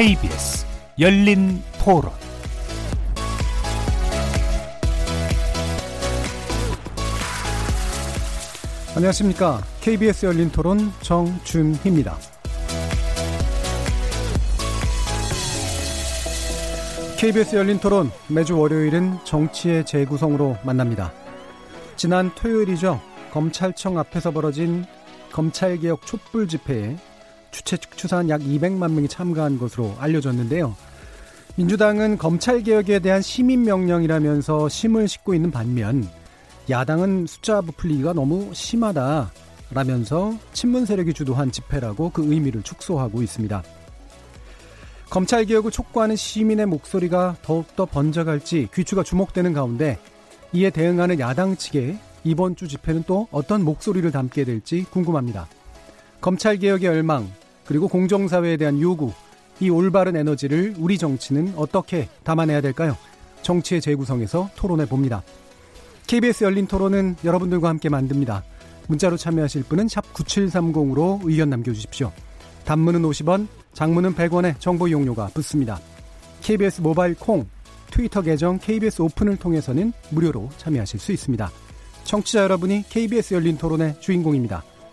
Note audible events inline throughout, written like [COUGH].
KBS 열린 토론 안녕하십니까. KBS 열린 토론 정준희입니다. KBS 열린 토론 매주 월요일은 정치의 재구성으로 만납니다. 지난 토요일이죠. 검찰청 앞에서 벌어진 검찰개혁 촛불 집회에 주최 측 추산 약 200만 명이 참가한 것으로 알려졌는데요. 민주당은 검찰 개혁에 대한 시민 명령이라면서 심을 싣고 있는 반면 야당은 숫자 부풀리기가 너무 심하다 라면서 친문 세력이 주도한 집회라고 그 의미를 축소하고 있습니다. 검찰 개혁을 촉구하는 시민의 목소리가 더욱더 번져갈지 귀추가 주목되는 가운데 이에 대응하는 야당 측의 이번 주 집회는 또 어떤 목소리를 담게 될지 궁금합니다. 검찰 개혁의 열망, 그리고 공정사회에 대한 요구, 이 올바른 에너지를 우리 정치는 어떻게 담아내야 될까요? 정치의 재구성에서 토론해 봅니다. KBS 열린 토론은 여러분들과 함께 만듭니다. 문자로 참여하실 분은 9730으로 의견 남겨주십시오. 단문은 50원, 장문은 100원의 정보 이용료가 붙습니다. KBS 모바일 콩, 트위터 계정 KBS 오픈을 통해서는 무료로 참여하실 수 있습니다. 청취자 여러분이 KBS 열린 토론의 주인공입니다.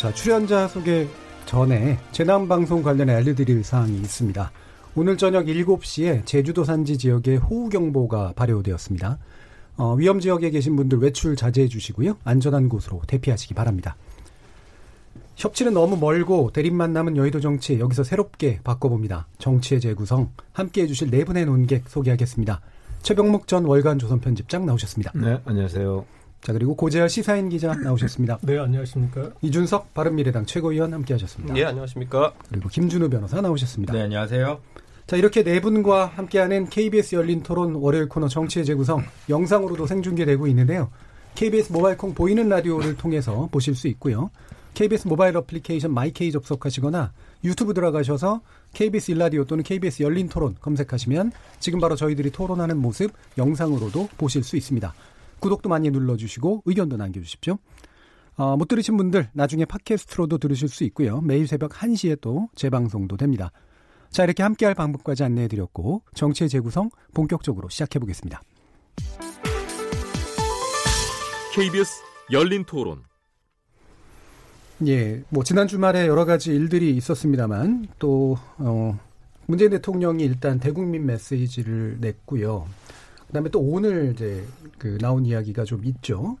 자, 출연자 소개 전에 재난방송 관련해 알려드릴 사항이 있습니다. 오늘 저녁 7시에 제주도 산지 지역에 호우경보가 발효되었습니다. 어, 위험 지역에 계신 분들 외출 자제해 주시고요. 안전한 곳으로 대피하시기 바랍니다. 협치는 너무 멀고 대립 만 남은 여의도 정치 여기서 새롭게 바꿔봅니다. 정치의 재구성 함께해 주실 네 분의 논객 소개하겠습니다. 최병목 전 월간 조선 편집장 나오셨습니다. 네, 안녕하세요. 자, 그리고 고재열 시사인 기자 나오셨습니다. 네, 안녕하십니까. 이준석 바른미래당 최고위원 함께 하셨습니다. 네, 안녕하십니까. 그리고 김준우 변호사 나오셨습니다. 네, 안녕하세요. 자, 이렇게 네 분과 함께하는 KBS 열린 토론 월요일 코너 정치의 재구성 영상으로도 생중계되고 있는데요. KBS 모바일 콩 보이는 라디오를 통해서 보실 수 있고요. KBS 모바일 어플리케이션 마이케이 접속하시거나 유튜브 들어가셔서 KBS 일라디오 또는 KBS 열린 토론 검색하시면 지금 바로 저희들이 토론하는 모습 영상으로도 보실 수 있습니다. 구독도 많이 눌러주시고 의견도 남겨주십시오. 어, 못 들으신 분들 나중에 팟캐스트로도 들으실 수 있고요. 매일 새벽 1시에 또 재방송도 됩니다. 자 이렇게 함께할 방법까지 안내해드렸고 정치의 재구성 본격적으로 시작해보겠습니다. KBS 열린 토론 예, 뭐 지난 주말에 여러 가지 일들이 있었습니다만 또 어, 문재인 대통령이 일단 대국민 메시지를 냈고요. 그다음에 또 오늘 이제 그 나온 이야기가 좀 있죠.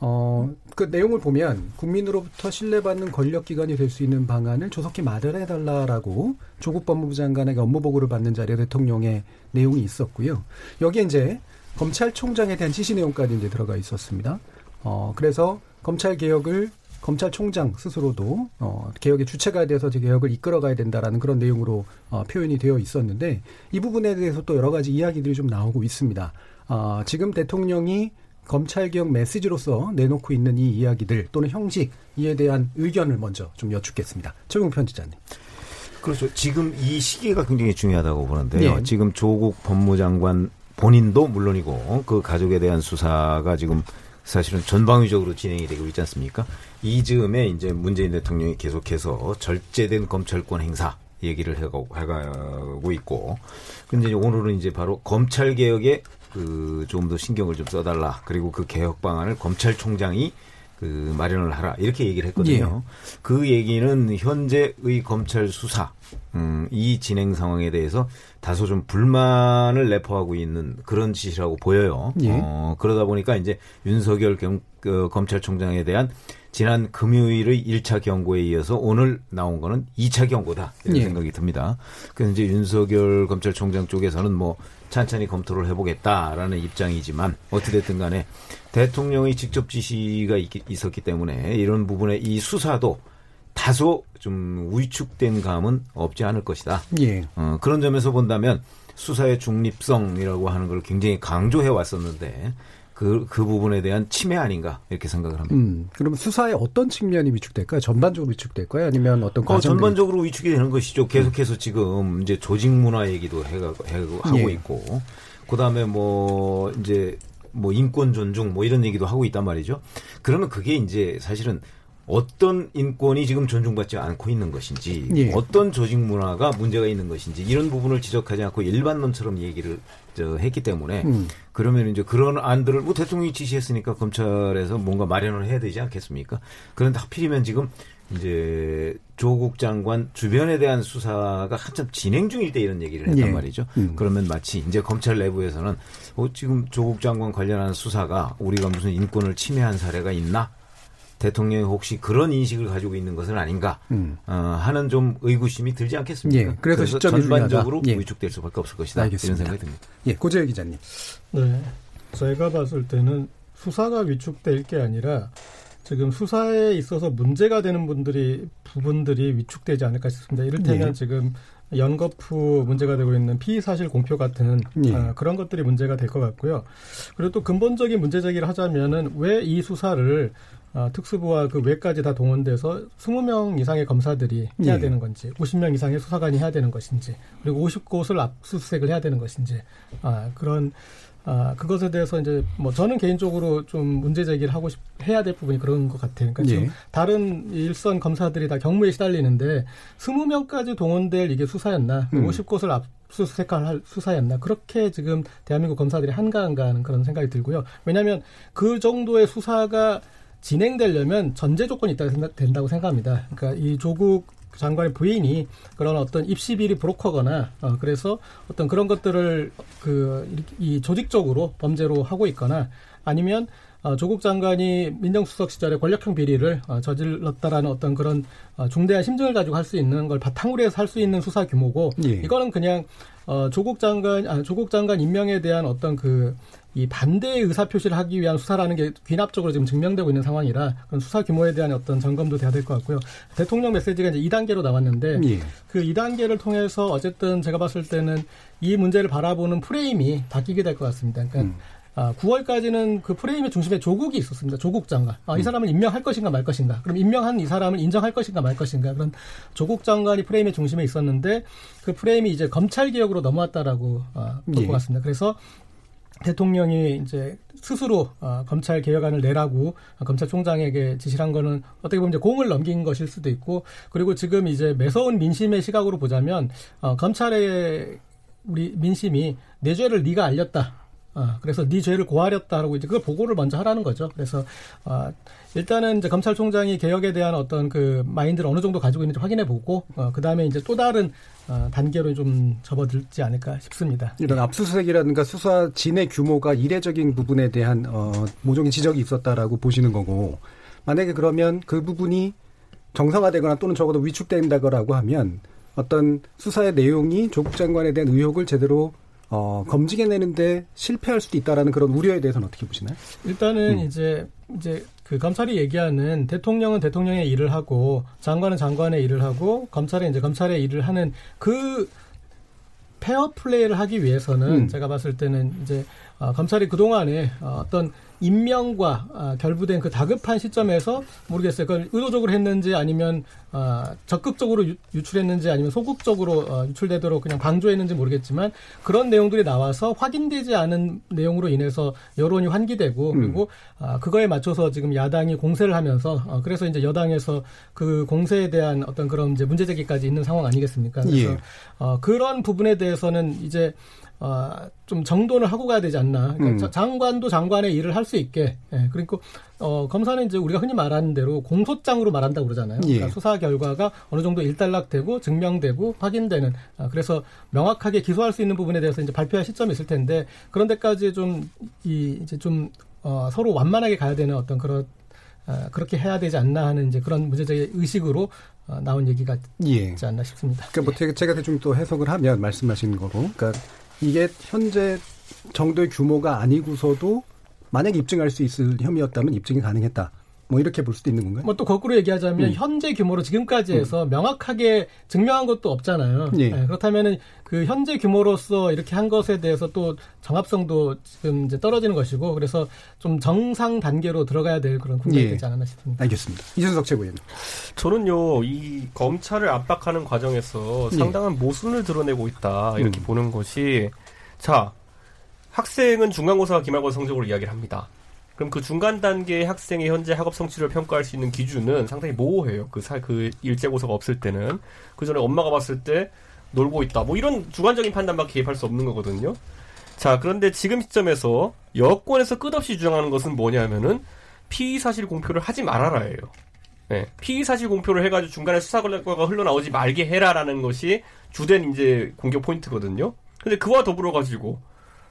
어, 그 내용을 보면 국민으로부터 신뢰받는 권력기관이 될 수 있는 방안을 조속히 마련해달라라고 조국 법무부 장관에게 업무 보고를 받는 자리에 대통령의 내용이 있었고요. 여기에 이제 검찰총장에 대한 지시 내용까지 이제 들어가 있었습니다. 어, 그래서 검찰 개혁을 검찰총장 스스로도 어, 개혁의 주체가 돼서 개혁을 이끌어가야 된다라는 그런 내용으로 어, 표현이 되어 있었는데 이 부분에 대해서 또 여러 가지 이야기들이 좀 나오고 있습니다. 어, 지금 대통령이 검찰개혁 메시지로서 내놓고 있는 이 이야기들 또는 형식 이에 대한 의견을 먼저 좀 여쭙겠습니다. 최용 편집자님. 그렇죠. 지금 이 시기가 굉장히 중요하다고 보는데요. 네. 지금 조국 법무장관 본인도 물론이고 그 가족에 대한 수사가 지금 사실은 전방위적으로 진행이 되고 있지 않습니까? 이 즈음에 이제 문재인 대통령이 계속해서 절제된 검찰권 행사 얘기를 해가고, 해가고 있고, 근데 오늘은 이제 바로 검찰 개혁에 그 좀 더 신경을 좀 써달라. 그리고 그 개혁 방안을 검찰총장이 그 마련을 하라 이렇게 얘기를 했거든요. 예. 그 얘기는 현재의 검찰 수사 음, 이 진행 상황에 대해서 다소 좀 불만을 내포하고 있는 그런 짓이라고 보여요. 예. 어, 그러다 보니까 이제 윤석열 경, 그, 검찰총장에 대한 지난 금요일의 1차 경고에 이어서 오늘 나온 거는 2차 경고다 이런 예. 생각이 듭니다. 그래서 이제 윤석열 검찰총장 쪽에서는 뭐 찬찬히 검토를 해보겠다라는 입장이지만 어찌됐든 간에 대통령이 직접 지시가 있, 었기 때문에 이런 부분에 이 수사도 다소 좀 위축된 감은 없지 않을 것이다. 예. 어, 그런 점에서 본다면 수사의 중립성이라고 하는 걸 굉장히 강조해 왔었는데 그, 그 부분에 대한 침해 아닌가 이렇게 생각을 합니다. 음, 그러면 수사의 어떤 측면이 위축될까요? 전반적으로 위축될까요? 아니면 어떤 어, 과정 전반적으로 위축이 되는 것이죠. 계속해서 지금 이제 조직 문화 얘기도 해가, 해, 하고 예. 있고, 그 다음에 뭐 이제 뭐 인권 존중 뭐 이런 얘기도 하고 있단 말이죠. 그러면 그게 이제 사실은 어떤 인권이 지금 존중받지 않고 있는 것인지 예. 어떤 조직 문화가 문제가 있는 것인지 이런 부분을 지적하지 않고 일반론처럼 얘기를 저 했기 때문에 음. 그러면 이제 그런 안들을 뭐 대통령이 지시했으니까 검찰에서 뭔가 마련을 해야 되지 않겠습니까? 그런데 하필이면 지금 이제 조국 장관 주변에 대한 수사가 한참 진행 중일 때 이런 얘기를 했단 예. 말이죠. 음. 그러면 마치 이제 검찰 내부에서는 어, 지금 조국 장관 관련한 수사가 우리가 무슨 인권을 침해한 사례가 있나? 대통령이 혹시 그런 인식을 가지고 있는 것은 아닌가 음. 어, 하는 좀 의구심이 들지 않겠습니까? 예, 그래서 시점이 전반적으로. 예. 위축될 수밖에 없을 것이다 알겠습니다. 이런 생각이 듭니다. 예, 고재열 기자님. 네. 제가 봤을 때는 수사가 위축될 게 아니라 지금 수사에 있어서 문제가 되는 분들이 부분들이 위축되지 않을까 싶습니다. 이를테면 예. 지금 연거푸 문제가 되고 있는 피의 사실 공표 같은 예. 아, 그런 것들이 문제가 될 것 같고요. 그리고 또 근본적인 문제 제기를 하자면은 왜 이 수사를 아, 특수부와 그 외까지 다 동원돼서 20명 이상의 검사들이 해야 예. 되는 건지, 50명 이상의 수사관이 해야 되는 것인지, 그리고 50곳을 압수수색을 해야 되는 것인지, 아, 그런 아, 그것에 대해서 이제 뭐 저는 개인적으로 좀 문제 제기를 하고 싶, 해야 될 부분이 그런 것 같아요. 그러니까 지금 예. 다른 일선 검사들이 다 경무에 시달리는데 20명까지 동원될 이게 수사였나? 음. 50곳을 압수수색할 수사였나? 그렇게 지금 대한민국 검사들이 한가한가 하는 그런 생각이 들고요. 왜냐하면 그 정도의 수사가 진행되려면 전제 조건이 있다고 생각, 된다고 생각합니다. 그러니까 이 조국 장관의 부인이 그런 어떤 입시 비리 브로커거나 어, 그래서 어떤 그런 것들을 그 이 조직적으로 범죄로 하고 있거나 아니면 어, 조국 장관이 민정수석 시절에 권력형 비리를 어, 저질렀다라는 어떤 그런 어, 중대한 심증을 가지고 할 수 있는 걸 바탕으로 해서 할 수 있는 수사 규모고 예. 이거는 그냥 어, 조국 장관 아, 조국 장관 임명에 대한 어떤 그 이 반대의 의사 표시를 하기 위한 수사라는 게 귀납적으로 지금 증명되고 있는 상황이라 그런 수사 규모에 대한 어떤 점검도 돼야 될 것 같고요. 대통령 메시지가 이제 2단계로 나왔는데 예. 그 2단계를 통해서 어쨌든 제가 봤을 때는 이 문제를 바라보는 프레임이 바뀌게 될 것 같습니다. 그러니까 음. 아, 9월까지는 그 프레임의 중심에 조국이 있었습니다. 조국 장관. 음. 아, 이 사람을 임명할 것인가 말 것인가. 그럼 임명한 이 사람을 인정할 것인가 말 것인가. 그런 조국 장관이 프레임의 중심에 있었는데 그 프레임이 이제 검찰 개혁으로 넘어왔다라고 아, 볼 예. 것 같습니다. 그래서 대통령이 이제 스스로 어, 검찰 개혁안을 내라고 검찰총장에게 지시를 한 거는 어떻게 보면 이제 공을 넘긴 것일 수도 있고 그리고 지금 이제 매서운 민심의 시각으로 보자면 어, 검찰의 우리 민심이 내 죄를 네가 알렸다. 어, 그래서 네 죄를 고하렸다라고 이제 그걸 보고를 먼저 하라는 거죠. 그래서 어, 일단은 이제 검찰총장이 개혁에 대한 어떤 그 마인드를 어느 정도 가지고 있는지 확인해 보고 어, 그 다음에 이제 또 다른 어, 단계로 좀 접어들지 않을까 싶습니다. 이런 압수수색이라든가 수사 진의 규모가 이례적인 부분에 대한 어, 모종의 지적이 있었다라고 보시는 거고 만약에 그러면 그 부분이 정상화되거나 또는 적어도 위축된다거라고 하면 어떤 수사의 내용이 조국 장관에 대한 의혹을 제대로 어, 검증해내는데 실패할 수도 있다라는 그런 우려에 대해서는 어떻게 보시나요? 일단은 음. 이제 이제 그 검찰이 얘기하는 대통령은 대통령의 일을 하고 장관은 장관의 일을 하고 검찰은 이제 검찰의 일을 하는 그 페어 플레이를 하기 위해서는 음. 제가 봤을 때는 이제 어, 검찰이 그 동안에 어, 어떤 임명과 아, 결부된 그 다급한 시점에서 모르겠어요. 그걸 의도적으로 했는지 아니면 아, 적극적으로 유, 유출했는지 아니면 소극적으로 어, 유출되도록 그냥 방조했는지 모르겠지만 그런 내용들이 나와서 확인되지 않은 내용으로 인해서 여론이 환기되고 음. 그리고 아, 그거에 맞춰서 지금 야당이 공세를 하면서 어, 그래서 이제 여당에서 그 공세에 대한 어떤 그런 이제 문제 제기까지 있는 상황 아니겠습니까? 그래서 예. 어, 그런 부분에 대해서는 이제 어, 좀 정돈을 하고 가야 되지 않나. 그러니까 음. 자- 장관도 장관의 일을 할 수 있게. 예, 그리고 어, 검사는 이제 우리가 흔히 말하는 대로 공소장으로 말한다고 그러잖아요. 예. 그러니까 수사 결과가 어느 정도 일단락되고 증명되고 확인되는. 아, 그래서 명확하게 기소할 수 있는 부분에 대해서 이제 발표할 시점이 있을 텐데 그런 데까지 좀 이 이제 좀 어, 서로 완만하게 가야 되는 어떤 그런 아, 그렇게 해야 되지 않나 하는 이제 그런 문제적 의식으로 어, 나온 얘기가 예. 있지 않나 싶습니다. 그러니까 뭐 제가, 제가 대충 또 해석을 하면 말씀하신 거로, 그러니까 이게 현재 정도의 규모가 아니고서도 만약 입증할 수 있을 혐의였다면 입증이 가능했다. 뭐 이렇게 볼 수도 있는 건가요? 뭐 또 거꾸로 얘기하자면 음. 현재 규모로 지금까지 해서 명확하게 증명한 것도 없잖아요. 예. 네, 그렇다면은 그 현재 규모로서 이렇게 한 것에 대해서 또 정합성도 지금 이제 떨어지는 것이고 그래서 좀 정상 단계로 들어가야 될 그런 국면이 예. 되지 않았나 싶습니다. 알겠습니다. 이준석 최고위원. 저는요 이 검찰을 압박하는 과정에서 예. 상당한 모순을 드러내고 있다 이렇게 음. 보는 것이 자 학생은 중간고사 기말고사 성적으로 이야기를 합니다. 그럼 그 중간 단계의 학생의 현재 학업 성취를 평가할 수 있는 기준은 상당히 모호해요. 그, 사, 그 일제고사가 없을 때는 그 전에 엄마가 봤을 때 놀고 있다. 뭐 이런 주관적인 판단밖에 개입할 수 없는 거거든요. 자 그런데 지금 시점에서 여권에서 끝없이 주장하는 것은 뭐냐면은 피의 사실 공표를 하지 말아라예요. 네, 피의 사실 공표를 해가지고 중간에 수사 결과가 흘러나오지 말게 해라라는 것이 주된 이제 공격 포인트거든요. 근데 그와 더불어 가지고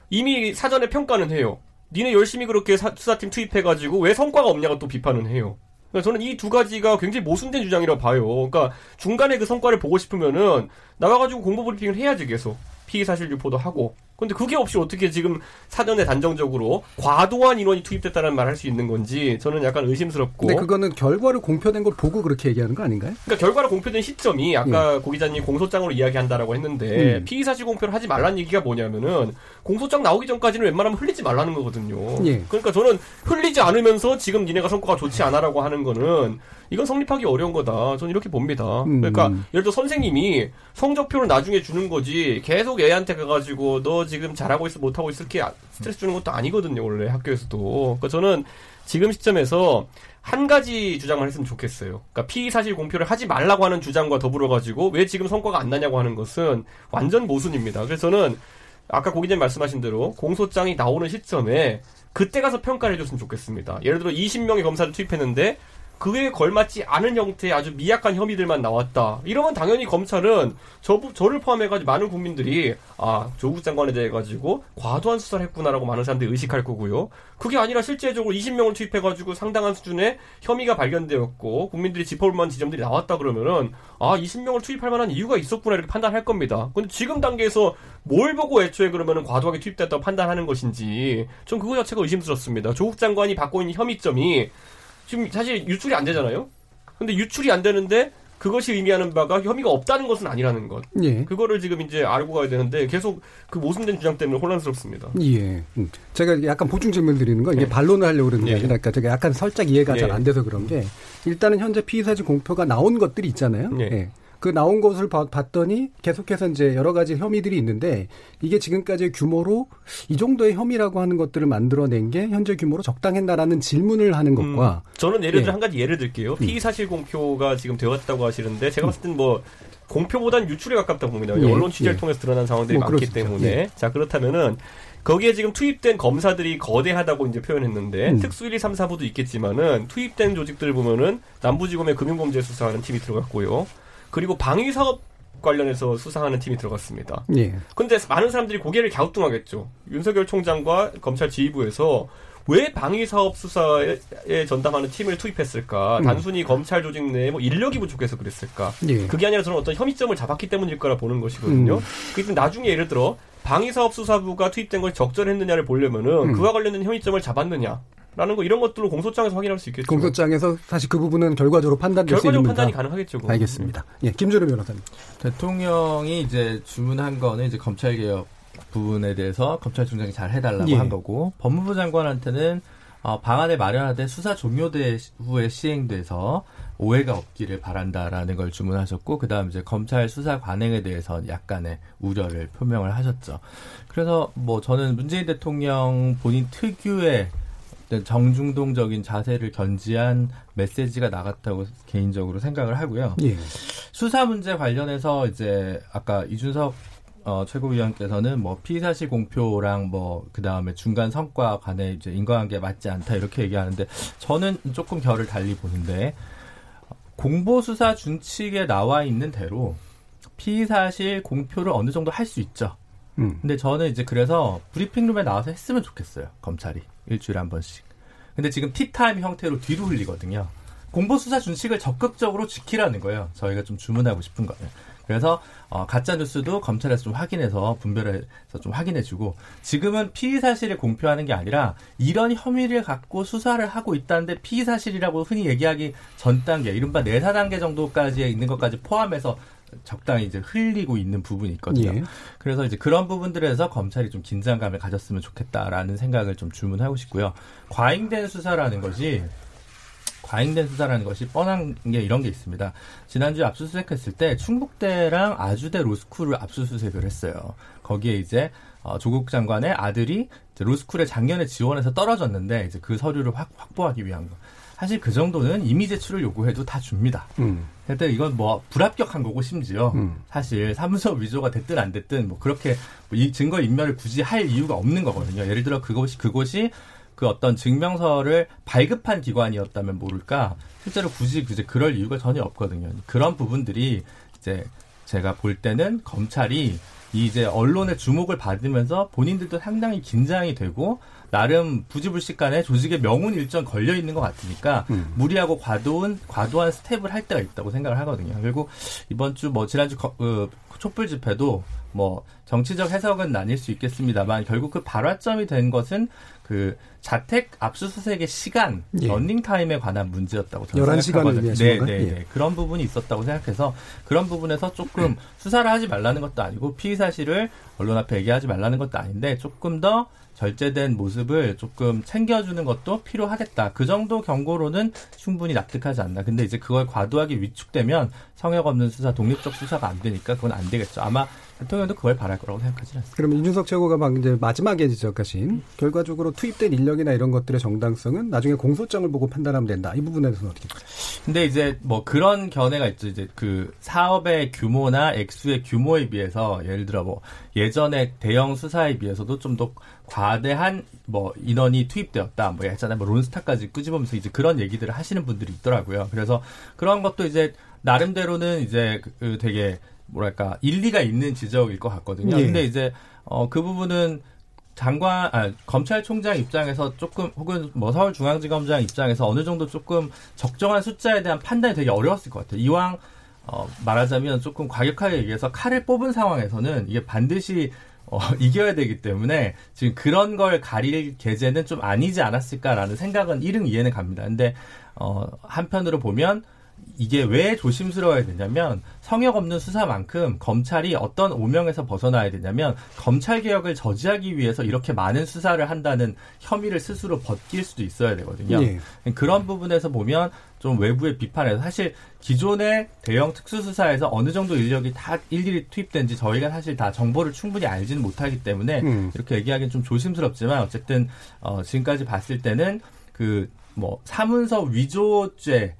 이미 사전에 평가는 해요. 니네 열심히 그렇게 사- 수사팀 투입해가지고 왜 성과가 없냐고 또 비판은 해요. 그러니까 저는 이 두 가지가 굉장히 모순된 주장이라고 봐요. 그러니까 중간에 그 성과를 보고 싶으면은 나가가지고 공보 브리핑을 해야지 계속 피의 사실 유포도 하고. 근데 그게 없이 어떻게 지금 사전에 단정적으로 과도한 인원이 투입됐다는 말 할 수 있는 건지 저는 약간 의심스럽고. 근데 그거는 결과를 공표된 걸 보고 그렇게 얘기하는 거 아닌가요? 그러니까 결과가 공표된 시점이 아까 고 기자님 공소장으로 이야기한다라고 했는데 음. 피의 사실 공표를 하지 말라는 얘기가 뭐냐면은 공소장 나오기 전까지는 웬만하면 흘리지 말라는 거거든요. 예. 그러니까 저는 흘리지 않으면서 지금 니네가 성과가 좋지 않아라고 하는 거는 이건 성립하기 어려운 거다. 저는 이렇게 봅니다. 음. 그러니까 예를 들어 선생님이 성적표를 나중에 주는 거지 계속 애한테 가가지고 너 지금 잘하고 있어 못하고 있어 이렇게 스트레스 주는 것도 아니거든요. 원래 학교에서도. 그러니까 저는 지금 시점에서 한 가지 주장만 했으면 좋겠어요. 그러니까 피의 사실 공표를 하지 말라고 하는 주장과 더불어 가지고 왜 지금 성과가 안 나냐고 하는 것은 완전 모순입니다. 그래서 저는 아까 고 기자님 말씀하신 대로 공소장이 나오는 시점에 그때 가서 평가를 해줬으면 좋겠습니다. 예를 들어 20명의 검사를 투입했는데 그에 걸맞지 않은 형태의 아주 미약한 혐의들만 나왔다. 이러면 당연히 검찰은 저, 저를 포함해가지고 많은 국민들이 아 조국 장관에 대해 가지고 과도한 수사를 했구나라고 많은 사람들이 의식할 거고요. 그게 아니라 실제적으로 20명을 투입해가지고 상당한 수준의 혐의가 발견되었고 국민들이 짚어볼 만한 지점들이 나왔다 그러면은 아 20명을 투입할 만한 이유가 있었구나 이렇게 판단할 겁니다. 근데 지금 단계에서 뭘 보고 애초에 그러면은 과도하게 투입됐다고 판단하는 것인지 전 그거 자체가 의심스럽습니다. 조국 장관이 받고 있는 혐의점이 지금 사실 유출이 안 되잖아요. 근데 유출이 안 되는데 그것이 의미하는 바가 혐의가 없다는 것은 아니라는 것. 예. 그거를 지금 이제 알고 가야 되는데 계속 그 모순된 주장 때문에 혼란스럽습니다. 예. 음. 제가 약간 보충 질문 드리는 건 이게 네. 반론을 하려고 그러는 게 예. 아니라 그러니까 제가 약간 살짝 이해가 예. 잘안 돼서 그런 게 일단은 현재 피의사실 공표가 나온 것들이 있잖아요. 예. 그 나온 것을 봐- 봤더니 계속해서 이제 여러 가지 혐의들이 있는데 이게 지금까지의 규모로 이 정도의 혐의라고 하는 것들을 만들어낸 게 현재 규모로 적당했나라는 질문을 하는 것과 음, 저는 예를 들어 예. 한 가지 예를 들게요. 피의 사실 공표가 지금 되었다고 하시는데 제가 봤을 땐뭐 공표보단 유출에 가깝다고 봅니다. 예, 언론 취재를 예. 통해서 드러난 상황들이 뭐 많기. 때문에 예. 자 그렇다면은 거기에 지금 투입된 검사들이 거대하다고 이제 표현했는데 음. 특수 1, 2, 3, 4부도 있겠지만은 투입된 조직들 보면은 남부지검의 금융범죄 수사하는 팀이 들어갔고요. 그리고 방위 사업 관련해서 수사하는 팀이 들어갔습니다. 예. 근데 많은 사람들이 고개를 갸우뚱하겠죠. 윤석열 총장과 검찰 지휘부에서 왜 방위사업 수사에 전담하는 팀을 투입했을까? 음. 단순히 검찰 조직 내에 뭐 인력이 부족해서 그랬을까? 예. 그게 아니라 저는 어떤 혐의점을 잡았기 때문일 거라 보는 것이거든요. 음. 그래서 나중에 예를 들어 방위사업 수사부가 투입된 걸 적절했느냐를 보려면은 음. 그와 관련된 혐의점을 잡았느냐? 라는 거 이런 것들로 공소장에서 확인할 수 있겠죠. 공소장에서 사실 그 부분은 결과적으로 판단될 수 결과적 있는 판단이. 가능하겠죠. 그건. 알겠습니다. 예, 김준호 변호사님. 대통령이 이제 주문한 거는 이제 검찰 개혁 부분에 대해서 검찰총장이 잘 해달라고 예. 한 거고 법무부 장관한테는 어, 방안을 마련하되 수사 종료돼 후에 시행돼서 오해가 없기를 바란다라는 걸 주문하셨고 그다음 이제 검찰 수사 관행에 대해서 약간의 우려를 표명을 하셨죠. 그래서 뭐 저는 문재인 대통령 본인 특유의 정중동적인 자세를 견지한 메시지가 나갔다고 개인적으로 생각을 하고요. 예. 수사 문제 관련해서 이제 아까 이준석 어, 최고위원께서는 뭐 피의 사실 공표랑 뭐 그 다음에 중간 성과 간에 이제 인과관계 맞지 않다 이렇게 얘기하는데 저는 조금 결을 달리 보는데 공보 수사 준칙에 나와 있는 대로 피의 사실 공표를 어느 정도 할 수 있죠. 음. 근데 저는 이제 그래서 브리핑룸에 나와서 했으면 좋겠어요. 검찰이 일주일에 한 번씩. 근데 지금 티타임 형태로 뒤로 흘리거든요. 공보 수사 준칙을 적극적으로 지키라는 거예요. 저희가 좀 주문하고 싶은 거는. 그래서 어, 가짜 뉴스도 검찰에서 좀 확인해서 분별해서 좀 확인해주고 지금은 피의 사실을 공표하는 게 아니라 이런 혐의를 갖고 수사를 하고 있다는데 피의 사실이라고 흔히 얘기하기 전 단계, 이른바 내사 단계 정도까지 있는 것까지 포함해서 적당히 이제 흘리고 있는 부분이 있거든요. 예. 그래서 이제 그런 부분들에서 검찰이 좀 긴장감을 가졌으면 좋겠다라는 생각을 좀 주문하고 싶고요. 과잉된 수사라는 것이 과잉된 수사라는 것이 뻔한 게 이런 게 있습니다. 지난주에 압수수색했을 때 충북대랑 아주대 로스쿨을 압수수색을 했어요. 거기에 이제 어, 조국 장관의 아들이 로스쿨에 작년에 지원해서 떨어졌는데 이제 그 서류를 확, 확보하기 위한 거. 사실 그 정도는 이미 제출을 요구해도 다 줍니다. 음. 근데 이건 뭐 불합격한 거고 심지어 음. 사실 사무소 위조가 됐든 안 됐든 뭐 그렇게 이 증거 인멸을 굳이 할 이유가 없는 거거든요. 예를 들어 그것이 그것이 그 어떤 증명서를 발급한 기관이었다면 모를까 실제로 굳이 이제 그럴 이유가 전혀 없거든요. 그런 부분들이 이제 제가 볼 때는 검찰이 이제 언론의 주목을 받으면서 본인들도 상당히 긴장이 되고 나름 부지불식간에 조직의 명운 일정 걸려 있는 것 같으니까 음. 무리하고 과도한 과도한 스텝을 할 때가 있다고 생각을 하거든요. 그리고 이번 주 뭐 지난주 거- 그 촛불 집회도 뭐 정치적 해석은 나뉠 수 있겠습니다만 결국 그 발화점이 된 것은 그 자택 압수수색의 시간, 예. 런닝 타임에 관한 문제였다고 저는 11시간을 생각하거든요. 네, 건가요? 네, 예. 네. 그런 부분이 있었다고 생각해서 그런 부분에서 조금 수사를 하지 말라는 것도 아니고 피의 사실을 언론 앞에 얘기하지 말라는 것도 아닌데 조금 더 절제된 모습을 조금 챙겨주는 것도 필요하겠다. 그 정도 경고로는 충분히 납득하지 않나. 근데 이제 그걸 과도하게 위축되면 성역 없는 수사, 독립적 수사가 안 되니까 그건 안 되겠죠. 아마 대통령도 그걸 바랄 거라고 생각하지는 않습니다. 그러면 이준석 최고가 방 이제 마지막에 지적하신 결과적으로 투입된 인력이나 이런 것들의 정당성은 나중에 공소장을 보고 판단하면 된다. 이 부분에 대해서는 어떻게? 근데 이제 뭐 그런 견해가 있죠. 이제 그 사업의 규모나 액수의 규모에 비해서 예를 들어 뭐 예전에 대형 수사에 비해서도 좀더 과대한 뭐 인원이 투입되었다. 뭐 예전에 뭐 론스타까지 끄집으면서 이제 그런 얘기들을 하시는 분들이 있더라고요. 그래서 그런 것도 이제 나름대로는 이제 그 되게 뭐랄까 일리가 있는 지적일 것 같거든요. 예. 근데 이제 어 그 부분은 장관, 아, 검찰총장 입장에서 조금, 혹은 뭐 서울중앙지검장 입장에서 어느 정도 조금 적정한 숫자에 대한 판단이 되게 어려웠을 것 같아요. 이왕, 어, 말하자면 조금 과격하게 얘기해서 칼을 뽑은 상황에서는 이게 반드시 어, [LAUGHS] 이겨야 되기 때문에 지금 그런 걸 가릴 계제는 좀 아니지 않았을까라는 생각은 일은 이해는 갑니다. 근데, 어, 한편으로 보면 이게 왜 조심스러워야 되냐면 성역 없는 수사만큼 검찰이 어떤 오명에서 벗어나야 되냐면 검찰 개혁을 저지하기 위해서 이렇게 많은 수사를 한다는 혐의를 스스로 벗길 수도 있어야 되거든요. 예. 그런 부분에서 보면 좀 외부의 비판에서 사실 기존의 대형 특수수사에서 어느 정도 인력이 다 일일이 투입된지 저희가 사실 다 정보를 충분히 알지는 못하기 때문에 음. 이렇게 얘기하기는 좀 조심스럽지만 어쨌든 어, 지금까지 봤을 때는 그 뭐 사문서 위조죄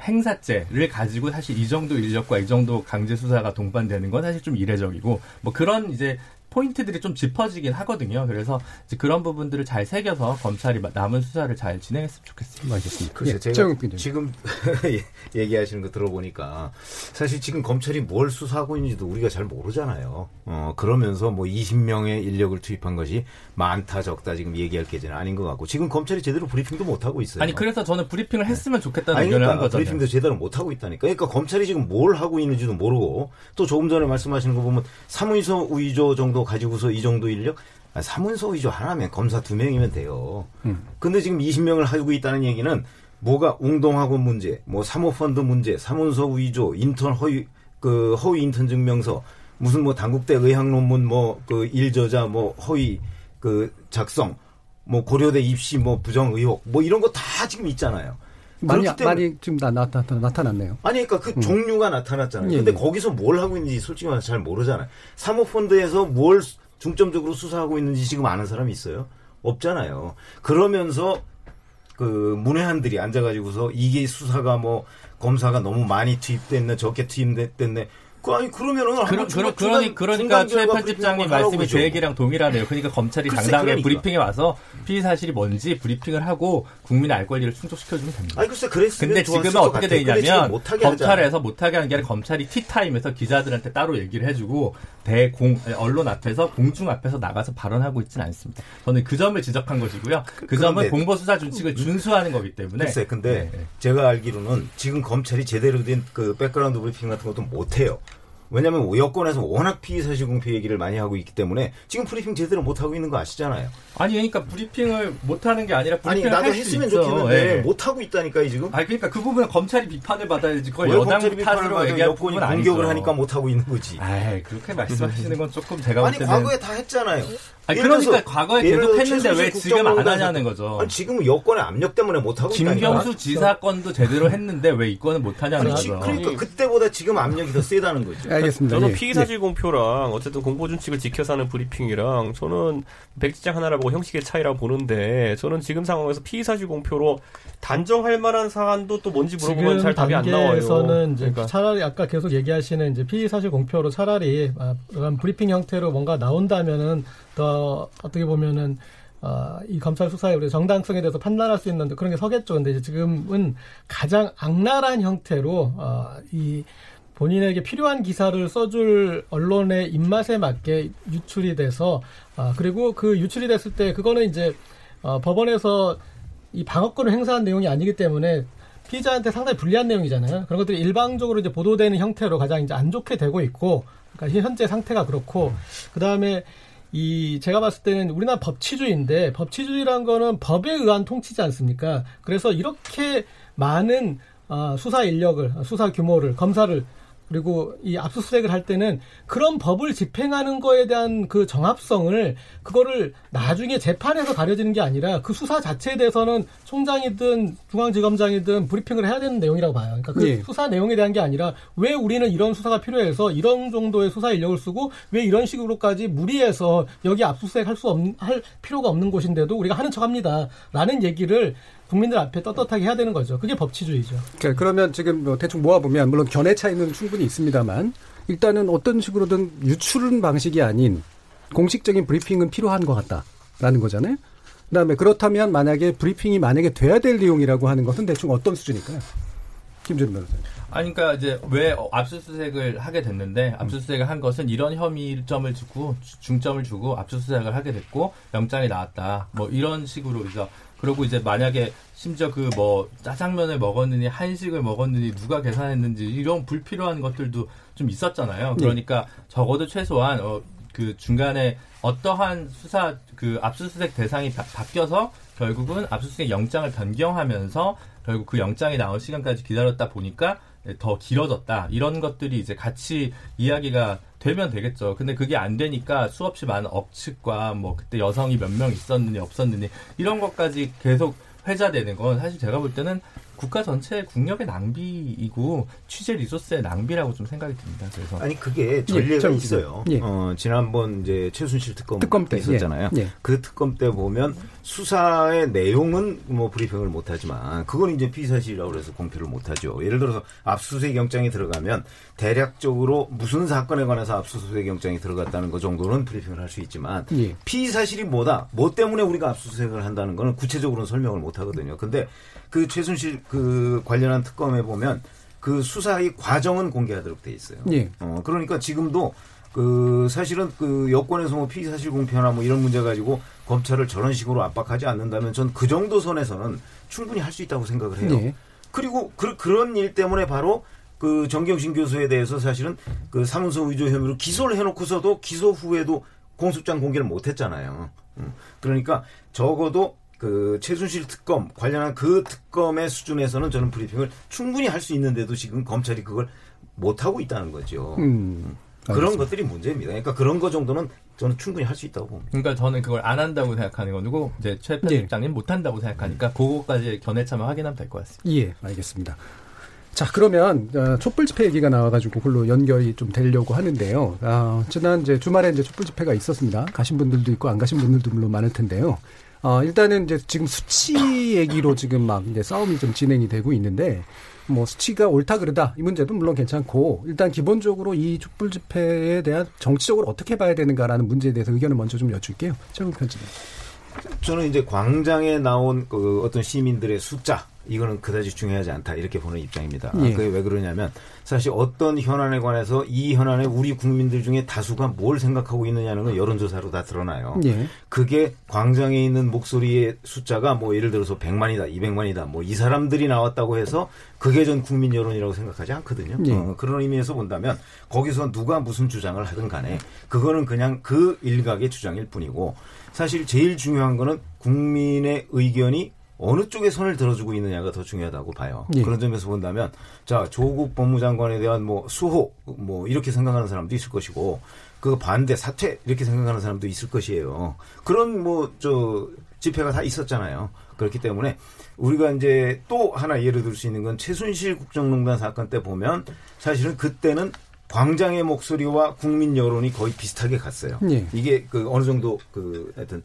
행사죄를 가지고 사실 이 정도 인력과 이 정도 강제 수사가 동반되는 건 사실 좀 이례적이고 뭐 그런 이제 포인트들이 좀 짚어지긴 하거든요. 그래서 이제 그런 부분들을 잘 새겨서 검찰이 남은 수사를 잘 진행했으면 좋겠습니다. 알겠습니다. 글쎄 예, 제가. 지금 [LAUGHS] 얘기하시는 거 들어보니까 사실 지금 검찰이 뭘 수사하고 있는지도 우리가 잘 모르잖아요. 어 그러면서 뭐 20명의 인력을 투입한 것이 많다 적다 지금 얘기할 계제는 아닌 것 같고 지금 검찰이 제대로 브리핑도 못 하고 있어요. 아니 그래서 저는 브리핑을 했으면 좋겠다는 아니, 의견을 한 그러니까 거잖아요. 브리핑도 제대로 못 하고 있다니까. 그러니까 검찰이 지금 뭘 하고 있는지도 모르고 또 조금 전에 말씀하시는 거 보면 사문서 위조 정도 가지고서 이 정도 인력 아, 사문서 위조 하나면 검사 두 명이면 돼요. 음. 근데 지금 20명을 하고 있다는 얘기는 뭐가 웅동학원 문제, 뭐 사모펀드 문제, 사문서 위조, 인턴 허위 그 허위 인턴 증명서, 무슨 뭐 당국대 의학 논문 뭐 그 일저자 뭐 허위 그 작성, 뭐 고려대 입시 뭐 부정 의혹 뭐 이런 거 다 지금 있잖아요. 많이 때문에- 많이 지금 나, 나타, 나타났네요. 아니, 그러니까 그 종류가 나타났잖아요. 예, 근데 예. 거기서 뭘 하고 있는지 솔직히 말해서 잘 모르잖아요. 사모펀드에서 뭘 중점적으로 수사하고 있는지 지금 아는 사람이 있어요? 없잖아요. 그러면서 그 문외한들이 앉아가지고서 이게 수사가 뭐 검사가 너무 많이 투입됐네, 적게 투입됐네. 그 아니 그러면은 그러, 중간- 그러니, 그러니까 최 편집장님 말씀이 제. 얘기랑 동일하네요. 그러니까 검찰이 당당하게 그러니까. 브리핑에 와서 피의 사실이 뭔지 브리핑을 하고 국민의 알 권리를 충족시켜주면 됩니다. 아니 글쎄 그랬으면 근데 지금은 것 어떻게. 근데 되냐면. 검찰에서 못하게 하는 게 아니라 검찰이 티타임에서 기자들한테 따로 얘기를 해주고 대공 언론 앞에서 공중 앞에서 나가서 발언하고 있지는 않습니다. 저는 그 점을 지적한 것이고요. 그 점은 그런데- 공보 수사 준칙을 준수하는 거기 때문에 글쎄, 근데 네, 네. 제가 알기로는 지금 검찰이 제대로 된 그 background 브리핑 같은 것도 못 해요. 왜냐하면 여권에서 워낙 피의 사실 공표 얘기를 많이 하고 있기 때문에 지금 브리핑 제대로 못 하고 있는 거 아시잖아요. 아니 그러니까 브리핑을 못 하는 게 아니라 아니 브리핑을 나도 할수 했으면 있죠. 좋겠는데 예. 못 하고 있다니까요 지금. 아니 그러니까 그 부분은 검찰이 비판을 받아야지 그걸 왜 여당 검찰이 비판을 탓으로 얘기할 여권이 공격을 아니죠. 하니까 못 하고 있는 거지. 아이 그렇게 말씀하시는 건 조금 제가 볼 아니 과거에 다 했잖아요. 아니, 그러니까 과거에 계속 했는데 왜 지금 안 하냐는. 거죠. 아니 지금은 여권의 압력 때문에 못 하고 있다니까. 김경수 지사 건도 제대로 했는데 왜 이거는 못 하냐는. 거죠. 그러니까 그때보다 지금 압력이 더 세다는 거죠. [LAUGHS] 알겠습니다. 저는 예. 피의사실 공표랑 어쨌든 공보 준칙을 지켜서 하는 브리핑이랑 저는 백지장 하나라고 형식의 차이라고 보는데 저는 지금 상황에서 피의사실 공표로 단정할 만한 사안도 또 뭔지 물어보면 잘 답이 안 나와요. 이제 그러니까. 차라리 아까 계속 얘기하시는 이제 피의 사실 공표로 차라리 아, 그런 브리핑 형태로 뭔가 나온다면은 더 어떻게 보면은 어, 이 검찰 수사의 우리 정당성에 대해서 판단할 수 있는 그런 게 서겠죠. 근데 이제 지금은 가장 악랄한 형태로 어, 이 본인에게 필요한 기사를 써줄 언론의 입맛에 맞게 유출이 돼서 아, 그리고 그 유출이 됐을 때 그거는 이제 어, 법원에서 이 방어권을 행사한 내용이 아니기 때문에 피의자한테 상당히 불리한 내용이잖아요. 그런 것들이 일방적으로 이제 보도되는 형태로 가장 이제 안 좋게 되고 있고, 그러니까 현재 상태가 그렇고, 그 다음에 이 제가 봤을 때는 우리나라 법치주의인데 법치주의란 거는 법에 의한 통치지 않습니까? 그래서 이렇게 많은 어, 수사 인력을, 수사 규모를, 검사를 그리고 이 압수수색을 할 때는 그런 법을 집행하는 거에 대한 그 정합성을 그거를 나중에 재판에서 가려지는 게 아니라 그 수사 자체에 대해서는 총장이든 중앙지검장이든 브리핑을 해야 되는 내용이라고 봐요. 그러니까 그 예. 수사 내용에 대한 게 아니라 왜 우리는 이런 수사가 필요해서 이런 정도의 수사 인력을 쓰고 왜 이런 식으로까지 무리해서 여기 압수수색 할 수 없는 할 필요가 없는 곳인데도 우리가 하는 척합니다라는 얘기를 국민들 앞에 떳떳하게 해야 되는 거죠. 그게 법치주의죠. 자, 그러면 지금 뭐 대충 모아보면 물론 견해 차이는 충분히 있습니다만 일단은 어떤 식으로든 유출은 방식이 아닌 공식적인 브리핑은 필요한 것 같다라는 거잖아요. 그다음에 그렇다면 만약에 브리핑이 만약에 돼야 될 내용이라고 하는 것은 대충 어떤 수준일까요? 김준우 변호사님. 아니, 그러니까 이제 왜 어, 압수수색을 하게 됐는데 압수수색을 한 것은 이런 혐의점을 주고 주- 중점을 주고 압수수색을 하게 됐고 영장이 나왔다. 뭐 이런 식으로 이제 그리고 이제 만약에 심지어 그 뭐 짜장면을 먹었느니 한식을 먹었느니 누가 계산했는지 이런 불필요한 것들도 좀 있었잖아요. 그러니까 적어도 최소한 어, 그 중간에 어떠한 수사 그 압수수색 대상이 바, 바뀌어서 결국은 압수수색 영장을 변경하면서 결국 그 영장이 나올 시간까지 기다렸다 보니까 더 길어졌다 이런 것들이 이제 같이 이야기가 되면 되겠죠. 근데 그게 안 되니까 수없이 많은 억측과 뭐 그때 여성이 몇 명 있었느니 없었느니 이런 것까지 계속 회자되는 건 사실 제가 볼 때는 국가 전체의 국력의 낭비이고 취재 리소스의 낭비라고 좀 생각이 듭니다. 그래서 아니 그게 전례가 참 있어요. 예. 어, 지난번 이제 최순실 특검, 특검 때, 있었잖아요. 예. 예. 그 특검 때 보면 수사의 내용은 뭐 브리핑을 못 하지만 그건 이제 피사실이라고 해서 공표를 못 하죠. 예를 들어서 압수수색 영장이 들어가면 대략적으로 무슨 사건에 관해서 압수수색 영장이 들어갔다는 것 정도는 브리핑을 할 수 있지만 예. 피사실이 뭐다, 뭐 때문에 우리가 압수수색을 한다는 거는 구체적으로는 설명을 못 하거든요. 근데 그 최순실 그 관련한 특검에 보면 그 수사의 과정은 공개하도록 돼 있어요. 예. 어, 그러니까 지금도 그 사실은 그 여권에서 뭐 피의 사실 공표나 뭐 이런 문제 가지고 검찰을 저런 식으로 압박하지 않는다면 전 그 정도 선에서는 충분히 할 수 있다고 생각을 해요. 예. 그리고 그, 그런 일 때문에 바로 그 정경심 교수에 대해서 사실은 그 사문서 위조 혐의로 기소를 해놓고서도 기소 후에도 공소장 공개를 못했잖아요. 음, 그러니까 적어도 그 최순실 특검 관련한 그 특검의 수준에서는 저는 브리핑을 충분히 할 수 있는데도 지금 검찰이 그걸 못 하고 있다는 거죠. 음. 그런 알겠습니다. 것들이 문제입니다. 그러니까 그런 거 정도는 저는 충분히 할 수 있다고 봅니다. 그러니까 저는 그걸 안 한다고 생각하는 거고 이제 최 편집장님 못 한다고 생각하니까 그거까지 견해 차만 확인하면 될 것 같습니다. 예, 알겠습니다. 자, 그러면 어, 촛불 집회 얘기가 나와가지고 그걸로 연결이 좀 되려고 하는데요. 아, 지난 이제 주말에 이제 촛불 집회가 있었습니다. 가신 분들도 있고 안 가신 분들도 물론 많을 텐데요. 어, 일단은 이제 지금 수치 얘기로 지금 막 이제 싸움이 좀 진행이 되고 있는데 뭐 수치가 옳다 그르다 이 문제도 물론 괜찮고 일단 기본적으로 이 촛불 집회에 대한 정치적으로 어떻게 봐야 되는가라는 문제에 대해서 의견을 먼저 좀 여쭐게요. 최근 편집님. 저는 이제 광장에 나온 그 어떤 시민들의 숫자 이거는 그다지 중요하지 않다 이렇게 보는 입장입니다. 예. 그게 왜 그러냐면 사실 어떤 현안에 관해서 이 현안에 우리 국민들 중에 다수가 뭘 생각하고 있느냐는 건 여론조사로 다 드러나요. 예. 그게 광장에 있는 목소리의 숫자가 뭐 예를 들어서 100만이다, 200만이다, 뭐 이 사람들이 나왔다고 해서 그게 전 국민 여론이라고 생각하지 않거든요. 예. 어, 그런 의미에서 본다면 거기서 누가 무슨 주장을 하든 간에 그거는 그냥 그 일각의 주장일 뿐이고 사실 제일 중요한 거는 국민의 의견이 어느 쪽에 손을 들어주고 있느냐가 더 중요하다고 봐요. 예. 그런 점에서 본다면 자 조국 법무장관에 대한 뭐 수호 뭐 이렇게 생각하는 사람도 있을 것이고 그 반대 사퇴 이렇게 생각하는 사람도 있을 것이에요. 그런 뭐 저 집회가 다 있었잖아요. 그렇기 때문에 우리가 이제 또 하나 예를 들 수 있는 건 최순실 국정농단 사건 때 보면 사실은 그때는 광장의 목소리와 국민 여론이 거의 비슷하게 갔어요. 예. 이게 그 어느 정도 그 하여튼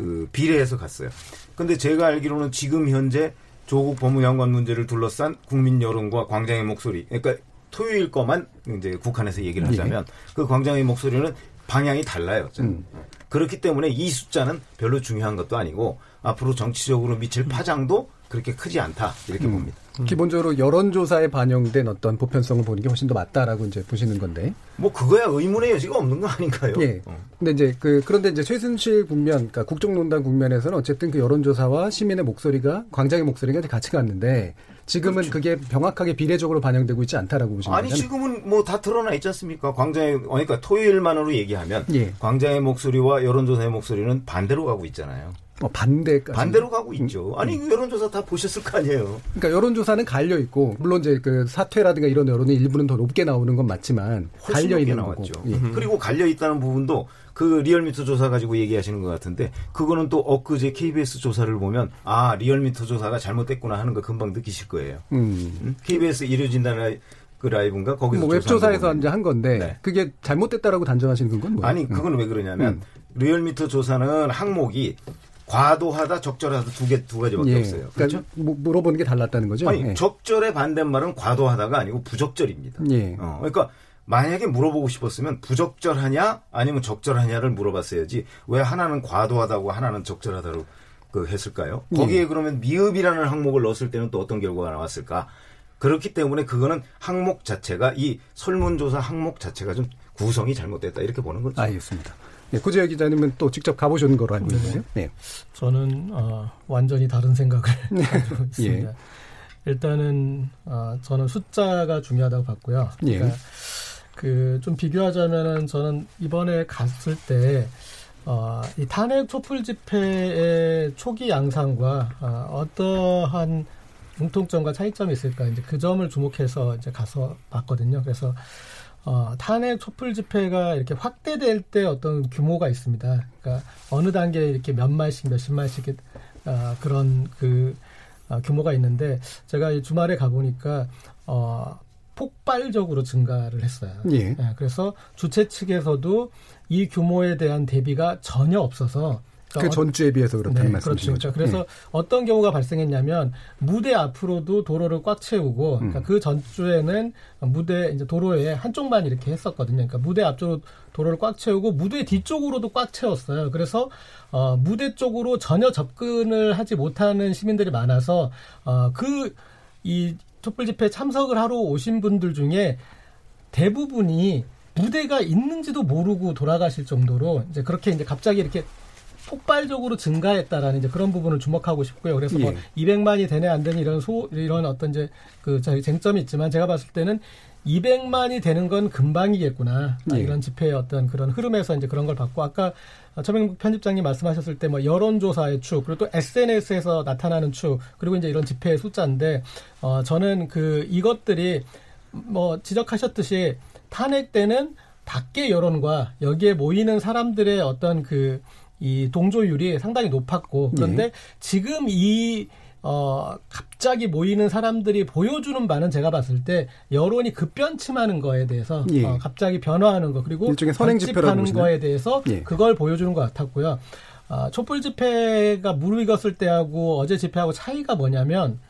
그 비례해서 갔어요. 근데 제가 알기로는 지금 현재 조국 법무장관 문제를 둘러싼 국민 여론과 광장의 목소리, 그러니까 토요일 거만 이제 국한에서 얘기를 하자면 그 광장의 목소리는 방향이 달라요. 음. 그렇기 때문에 이 숫자는 별로 중요한 것도 아니고 앞으로 정치적으로 미칠 파장도 그렇게 크지 않다 이렇게 음. 봅니다. 기본적으로 여론조사에 반영된 어떤 보편성을 보는 게 훨씬 더 맞다라고 이제 보시는 건데. 뭐 그거야 의문의 여지가 없는 거 아닌가요? 예. 어. 근데 이제 그 그런데 이제 최순실 국면, 그러니까 국정농단 국면에서는 어쨌든 그 여론조사와 시민의 목소리가 광장의 목소리가 같이 갔는데 지금은 그게 명확하게 비례적으로 반영되고 있지 않다라고 보시는 아니 거잖아요. 지금은 뭐 다 드러나 있지 않습니까? 광장의 그러니까 토요일만으로 얘기하면 예. 광장의 목소리와 여론조사의 목소리는 반대로 가고 있잖아요. 어, 반대까지. 반대로 가고 있죠. 아니 여론조사 다 보셨을 거 아니에요. 그러니까 여론조사는 갈려 있고 물론 이제 그 사퇴라든가 이런 여론의 일부는 더 높게 나오는 건 맞지만 갈려 있는 나왔죠. 거고. 예. 그리고 갈려 있다는 부분도 그 리얼미터 조사 가지고 얘기하시는 것 같은데 그거는 또 엊그제 KBS 조사를 보면 아 리얼미터 조사가 잘못됐구나 하는 거 금방 느끼실 거예요. 음. 음? KBS 일요진단 라이, 그 라이브인가 거기서 뭐 웹조사에서 이제 한 건데 네. 그게 잘못됐다라고 단정하시는 건 뭐예요? 아니 그건 왜 그러냐면 음. 리얼미터 조사는 항목이 과도하다 적절하다 두 개 두 가지밖에 예. 없어요. 그러니까 그렇죠? 뭐 물어보는 게 달랐다는 거죠. 아니 예. 적절의 반대말은 과도하다가 아니고 부적절입니다. 예. 어, 그러니까 만약에 물어보고 싶었으면 부적절하냐 아니면 적절하냐를 물어봤어야지 왜 하나는 과도하다고 하나는 적절하다고 그 했을까요? 예. 거기에 그러면 미흡이라는 항목을 넣었을 때는 또 어떤 결과가 나왔을까? 그렇기 때문에 그거는 항목 자체가 이 설문조사 항목 자체가 좀 구성이 잘못됐다 이렇게 보는 거죠. 알겠습니다. 예, 구재혁 기자님은 또 직접 가보신 거로 알고 있는데요. 네. 저는 어, 완전히 다른 생각을 [LAUGHS] 가지고 있습니다. 예. 일단은 어, 저는 숫자가 중요하다고 봤고요. 예. 그러니까 그좀 비교하자면은 저는 이번에 갔을 때 어, 이 탄핵 촛불 집회의 초기 양상과 어, 어떠한 공통점과 차이점이 있을까 이제 그 점을 주목해서 이제 가서 봤거든요. 그래서 어, 탄핵 촛불 집회가 이렇게 확대될 때 어떤 규모가 있습니다. 그러니까 어느 단계에 이렇게 몇 만씩 몇십 만씩 이렇게, 어, 그런 그 어, 규모가 있는데 제가 이 주말에 가보니까 어, 폭발적으로 증가를 했어요. 예. 예, 그래서 주최 측에서도 이 규모에 대한 대비가 전혀 없어서 그 그러니까 전주에 비해서 그렇다는 네, 말씀이신 그렇죠. 거죠. 그래서 예. 어떤 경우가 발생했냐면 무대 앞으로도 도로를 꽉 채우고 그러니까 음. 그 전주에는 무대 이제 도로에 한쪽만 이렇게 했었거든요. 그러니까 무대 앞쪽으로 도로를 꽉 채우고 무대 뒤쪽으로도 꽉 채웠어요. 그래서 어, 무대 쪽으로 전혀 접근을 하지 못하는 시민들이 많아서 어, 그이 촛불 집회 참석을 하러 오신 분들 중에 대부분이 무대가 있는지도 모르고 돌아가실 정도로 이제 그렇게 이제 갑자기 이렇게 폭발적으로 증가했다라는 이제 그런 부분을 주목하고 싶고요. 그래서 뭐 예. 200만이 되네 안 되니 이런 소 이런 어떤 이제 그 저희 쟁점이 있지만 제가 봤을 때는 200만이 되는 건 금방이겠구나 아, 예. 이런 집회의 어떤 그런 흐름에서 이제 그런 걸 봤고 아까 최명국 편집장님 말씀하셨을 때 뭐 여론조사의 축 그리고 또 SNS에서 나타나는 축 그리고 이제 이런 집회의 숫자인데 어 저는 그 이것들이 뭐 지적하셨듯이 탄핵 때는 밖의 여론과 여기에 모이는 사람들의 어떤 그 이 동조율이 상당히 높았고 그런데 예. 지금 이 어, 갑자기 모이는 사람들이 보여주는 바는 제가 봤을 때 여론이 급변침하는 거에 대해서 예. 어, 갑자기 변화하는 거 그리고 일종의 선행 보시나요? 거에 대해서 예. 그걸 보여주는 것 같았고요. 아, 촛불 집회가 무르익었을 때하고 어제 집회하고 차이가 뭐냐면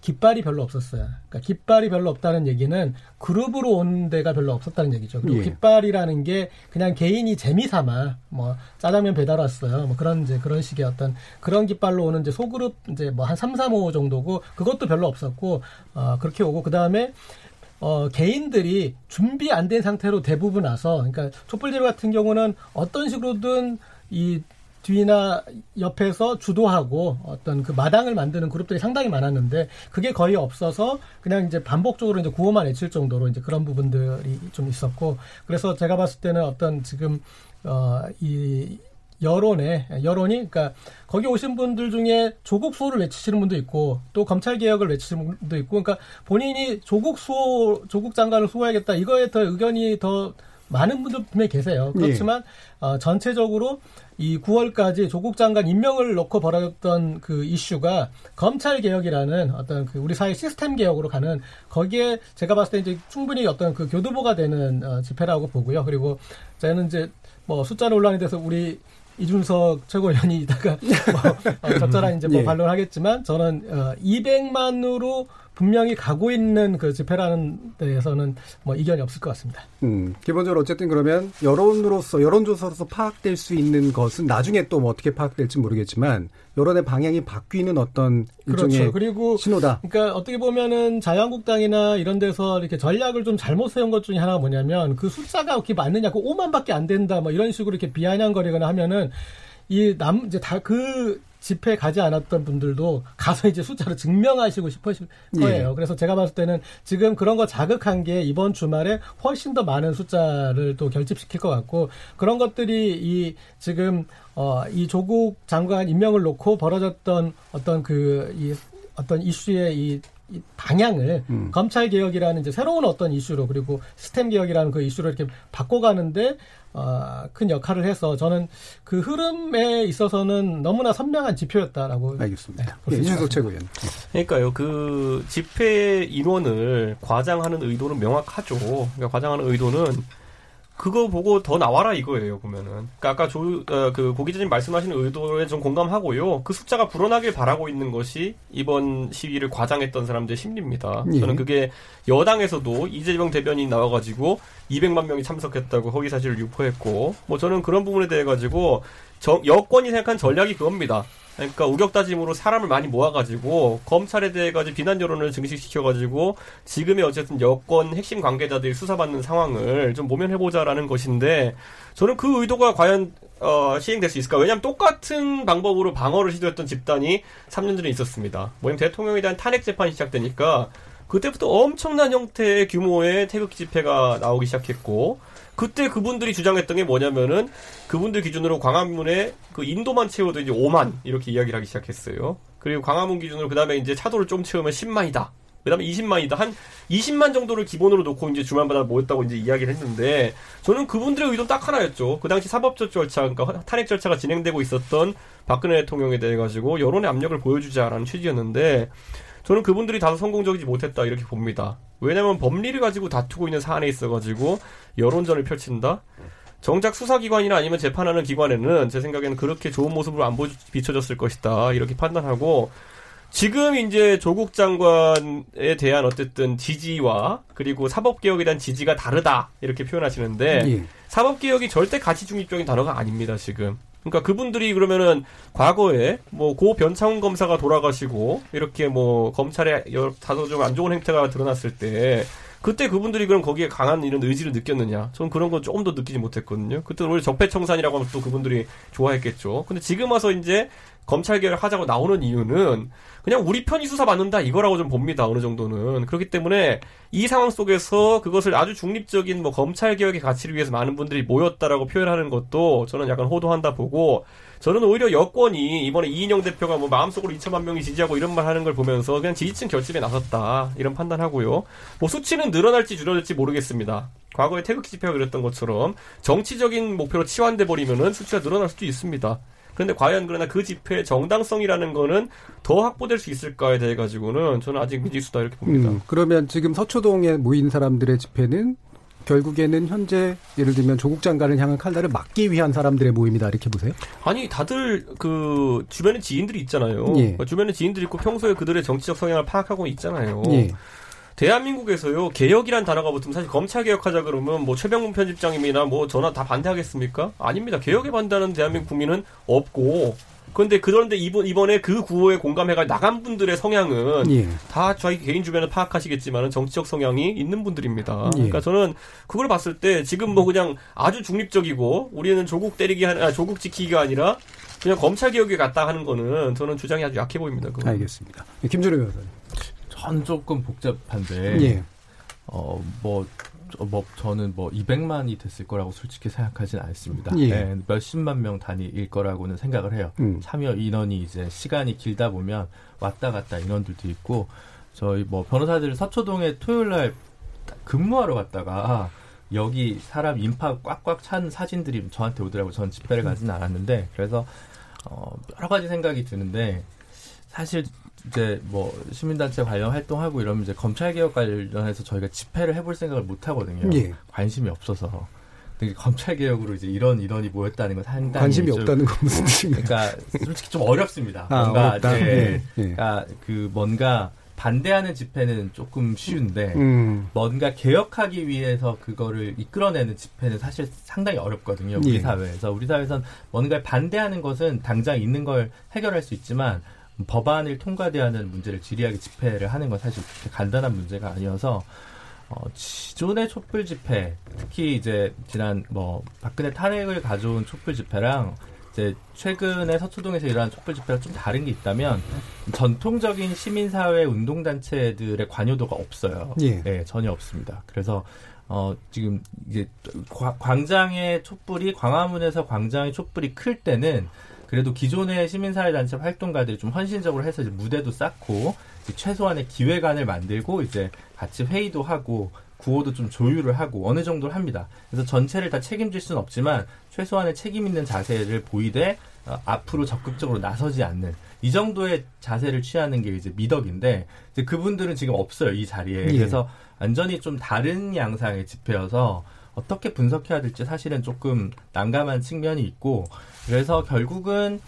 깃발이 별로 없었어요. 그러니까 깃발이 별로 없다는 얘기는 그룹으로 온 데가 별로 없었다는 얘기죠. 그리고 예. 깃발이라는 게 그냥 개인이 재미삼아 뭐 짜장면 배달 왔어요. 뭐 그런 이제 그런 식의 어떤 그런 깃발로 오는 이제 소그룹 이제 뭐한 3, 3, 5 정도고 그것도 별로 없었고 어 그렇게 오고 그다음에 어, 개인들이 준비 안 된 상태로 대부분 와서, 그러니까 촛불 제로 같은 경우는 어떤 식으로든 이 뒤나 옆에서 주도하고 어떤 그 마당을 만드는 그룹들이 상당히 많았는데 그게 거의 없어서 그냥 이제 반복적으로 이제 구호만 외칠 정도로 이제 그런 부분들이 좀 있었고 그래서 제가 봤을 때는 어떤 지금 어이 여론에 여론이 그러니까 거기 오신 분들 중에 조국 수호를 외치시는 분도 있고 또 검찰 개혁을 외치시는 분도 있고 그러니까 본인이 조국 수호 조국 장관을 수호해야겠다 이거에 더 의견이 더 많은 분들 분명히 계세요. 그렇지만 어, 전체적으로 이 9월까지 조국 장관 임명을 놓고 벌어졌던 그 이슈가 검찰 개혁이라는 어떤 그 우리 사회 시스템 개혁으로 가는 거기에 제가 봤을 때 이제 충분히 어떤 그 교두보가 되는 어, 집회라고 보고요. 그리고 저는 이제 뭐 숫자 논란에 대해서 우리 이준석 최고위원이 [LAUGHS] 이따가 뭐 어, 적절한 이제 뭐 예. 반론을 하겠지만 저는 어, 200만으로 분명히 가고 있는 그 집회라는 데에서는 뭐 이견이 없을 것 같습니다. 음, 기본적으로 어쨌든 그러면 여론으로서 여론조사로서 파악될 수 있는 것은 나중에 또 뭐 어떻게 파악될지 모르겠지만 여론의 방향이 바뀌는 어떤 일종의 그렇죠. 그리고 신호다. 그러니까 어떻게 보면은 자유한국당이나 이런 데서 이렇게 전략을 좀 잘못 세운 것 중에 하나가 뭐냐면 그 숫자가 그렇게 많느냐, 그 5만밖에 안 된다, 뭐 이런 식으로 이렇게 비아냥거리거나 하면은 이 남 이제 다 그 집회 가지 않았던 분들도 가서 이제 숫자로 증명하시고 싶으실 거예요. 예. 그래서 제가 봤을 때는 지금 그런 거 자극한 게 이번 주말에 훨씬 더 많은 숫자를 또 결집시킬 것 같고 그런 것들이 이 지금 어 이 조국 장관 임명을 놓고 벌어졌던 어떤 그 이 어떤 이슈의 이, 이 방향을 음. 검찰 개혁이라는 이제 새로운 어떤 이슈로 그리고 시스템 개혁이라는 그 이슈로 이렇게 바꿔가는데 어, 큰 역할을 해서 저는 그 흐름에 있어서는 너무나 선명한 지표였다라고 알겠습니다. 볼수 예, 이준석 것 최고위원. 그러니까요, 그 집회 인원을 과장하는 의도는 명확하죠. 그러니까 과장하는 의도는 그거 보고 더 나와라 이거예요, 보면은. 그러니까 아까 조, 어, 그, 고 기자님 말씀하시는 의도에 좀 공감하고요. 그 숫자가 불어나길 바라고 있는 것이 이번 시위를 과장했던 사람들의 심리입니다. 예. 저는 그게 여당에서도 이재명 대변인이 나와가지고 200만 명이 참석했다고 허위 사실을 유포했고, 뭐 저는 그런 부분에 대해 가지고 정- 여권이 생각한 전략이 그겁니다. 그러니까 우격다짐으로 사람을 많이 모아가지고 검찰에 대해 가지고 비난 여론을 증식시켜가지고 지금의 어쨌든 여권 핵심 관계자들이 수사받는 상황을 좀 모면해보자라는 것인데 저는 그 의도가 과연 어, 시행될 수 있을까? 왜냐하면 똑같은 방법으로 방어를 시도했던 집단이 3년 전에 있었습니다. 뭐냐면 대통령에 대한 탄핵 재판이 시작되니까 그때부터 엄청난 형태의 규모의 태극기 집회가 나오기 시작했고 그때 그분들이 주장했던 게 뭐냐면은 그분들 기준으로 광화문에 그 인도만 채워도 이제 5만 이렇게 이야기를 하기 시작했어요. 그리고 광화문 기준으로 그 다음에 이제 차도를 좀 채우면 10만이다. 그 다음에 20만이다. 한 20만 정도를 기본으로 놓고 이제 주말마다 모였다고 이제 이야기를 했는데 저는 그분들의 의도는 딱 하나였죠. 그 당시 사법적 절차, 그러니까 탄핵 절차가 진행되고 있었던 박근혜 대통령에 대해 가지고 여론의 압력을 보여주자라는 취지였는데 저는 그분들이 다소 성공적이지 못했다 이렇게 봅니다. 왜냐하면 법리를 가지고 다투고 있는 사안에 있어가지고 여론전을 펼친다. 정작 수사기관이나 아니면 재판하는 기관에는 제 생각에는 그렇게 좋은 모습으로 안 보- 비춰졌을 것이다 이렇게 판단하고 지금 이제 조국 장관에 대한 어쨌든 지지와 그리고 사법개혁에 대한 지지가 다르다 이렇게 표현하시는데 예. 사법개혁이 절대 가치 중립적인 단어가 아닙니다, 지금. 그러니까 그분들이 그러면은 과거에 뭐 고 변창훈 검사가 돌아가시고 이렇게 뭐 여러 다소 좀 안 좋은 행태가 드러났을 때 그때 그분들이 그럼 거기에 강한 이런 의지를 느꼈느냐? 저는 그런 건 조금 더 느끼지 못했거든요. 그때 오히려 적폐청산이라고 하면 또 그분들이 좋아했겠죠. 근데 지금 와서 이제 검찰 개혁을 하자고 나오는 이유는 그냥 우리 편이 수사 받는다 이거라고 좀 봅니다 어느 정도는. 그렇기 때문에 이 상황 속에서 그것을 아주 중립적인 뭐 검찰 개혁의 가치를 위해서 많은 분들이 모였다라고 표현하는 것도 저는 약간 호도한다 보고 저는 오히려 여권이 이번에 이인영 대표가 뭐 마음속으로 2천만 명이 지지하고 이런 말 하는 걸 보면서 그냥 지지층 결집에 나섰다 이런 판단하고요. 뭐 수치는 늘어날지 줄어들지 모르겠습니다. 과거에 태극기 집회가 그랬던 것처럼 정치적인 목표로 치환돼 버리면은 수치가 늘어날 수도 있습니다. 그런데 과연 그러나 그 집회의 정당성이라는 거는 더 확보될 수 있을까에 대해 가지고는 저는 아직 미지수다 이렇게 봅니다. 음, 그러면 지금 서초동에 모인 사람들의 집회는 결국에는 현재 예를 들면 조국 장관을 향한 칼날을 막기 위한 사람들의 모임이다 이렇게 보세요? 아니 다들 그 주변에 지인들이 있잖아요. 예. 주변에 지인들이 있고 평소에 그들의 정치적 성향을 파악하고 있잖아요. 예. 대한민국에서요 개혁이란 단어가 붙으면 사실 검찰 개혁하자 그러면 뭐 최병문 편집장님이나 뭐 전화 다 반대하겠습니까? 아닙니다. 개혁에 반대하는 대한민국 국민은 없고 그런데 그런데 이번 이번에 그 구호에 공감해가 나간 분들의 성향은 예. 다 저희 개인 주변에 파악하시겠지만 정치적 성향이 있는 분들입니다. 예. 그러니까 저는 그걸 봤을 때 지금 뭐 그냥 아주 중립적이고 우리는 조국 때리기 하 아, 조국 지키기가 아니라 그냥 검찰 개혁에 갔다 하는 거는 저는 주장이 아주 약해 보입니다. 그건. 알겠습니다. 김준호 변호사님. 전 조금 복잡한데 예. 어, 뭐, 저- 뭐, 저는 뭐 200만이 됐을 거라고 솔직히 생각하진 않습니다. 예. 예, 몇십만 명 단위일 거라고는 생각을 해요. 음. 참여 인원이 이제 시간이 길다 보면 왔다 갔다 인원들도 있고, 저희 뭐 변호사들 서초동에 토요일 날 근무하러 갔다가 여기 사람 인파 꽉꽉 찬 사진들이 저한테 오더라고요. 전 집회를 가지는 않았는데, 그래서 어, 여러 가지 생각이 드는데, 사실 이제 뭐 시민단체 관련 활동하고 이러면 이제 검찰 개혁 관련해서 저희가 집회를 해볼 생각을 못 하거든요. 예. 관심이 없어서. 근데 검찰 개혁으로 이제 이런 인원이 모였다는 건 상당히 관심이 좀- 없다는 건 무슨 뜻인가요? 그러니까 솔직히 좀 어렵습니다. 아, 뭔가 어렵다. 이제 예, 예. 그러니까 그 뭔가 반대하는 집회는 조금 쉬운데 음. 뭔가 개혁하기 위해서 그거를 이끌어내는 집회는 사실 상당히 어렵거든요. 우리 예. 사회에서. 우리 사회에선 뭔가를 반대하는 것은 당장 있는 걸 해결할 수 있지만 법안을 통과돼야 하는 문제를 지리하게 집회를 하는 건 사실 그렇게 간단한 문제가 아니어서 어, 기존의 촛불 집회, 특히 이제 지난 뭐 박근혜 탄핵을 가져온 촛불 집회랑 이제 최근에 서초동에서 일어난 촛불 집회가 좀 다른 게 있다면 전통적인 시민사회 운동단체들의 관여도가 없어요. 예. 네, 전혀 없습니다. 그래서 어, 지금 이제 과- 광장의 촛불이 광화문에서 광장의 촛불이 클 때는 그래도 기존의 시민사회단체 활동가들이 좀 헌신적으로 해서 이제 무대도 쌓고 이제 최소한의 기획안을 만들고 이제 같이 회의도 하고 구호도 좀 조율을 하고 어느 정도를 합니다. 그래서 전체를 다 책임질 수는 없지만 최소한의 책임 있는 자세를 보이되 어, 앞으로 적극적으로 나서지 않는 이 정도의 자세를 취하는 게 이제 미덕인데 이제 그분들은 지금 없어요 이 자리에 예. 그래서 완전히 좀 다른 양상의 집회여서 어떻게 분석해야 될지 사실은 조금 난감한 측면이 있고 그래서 결국은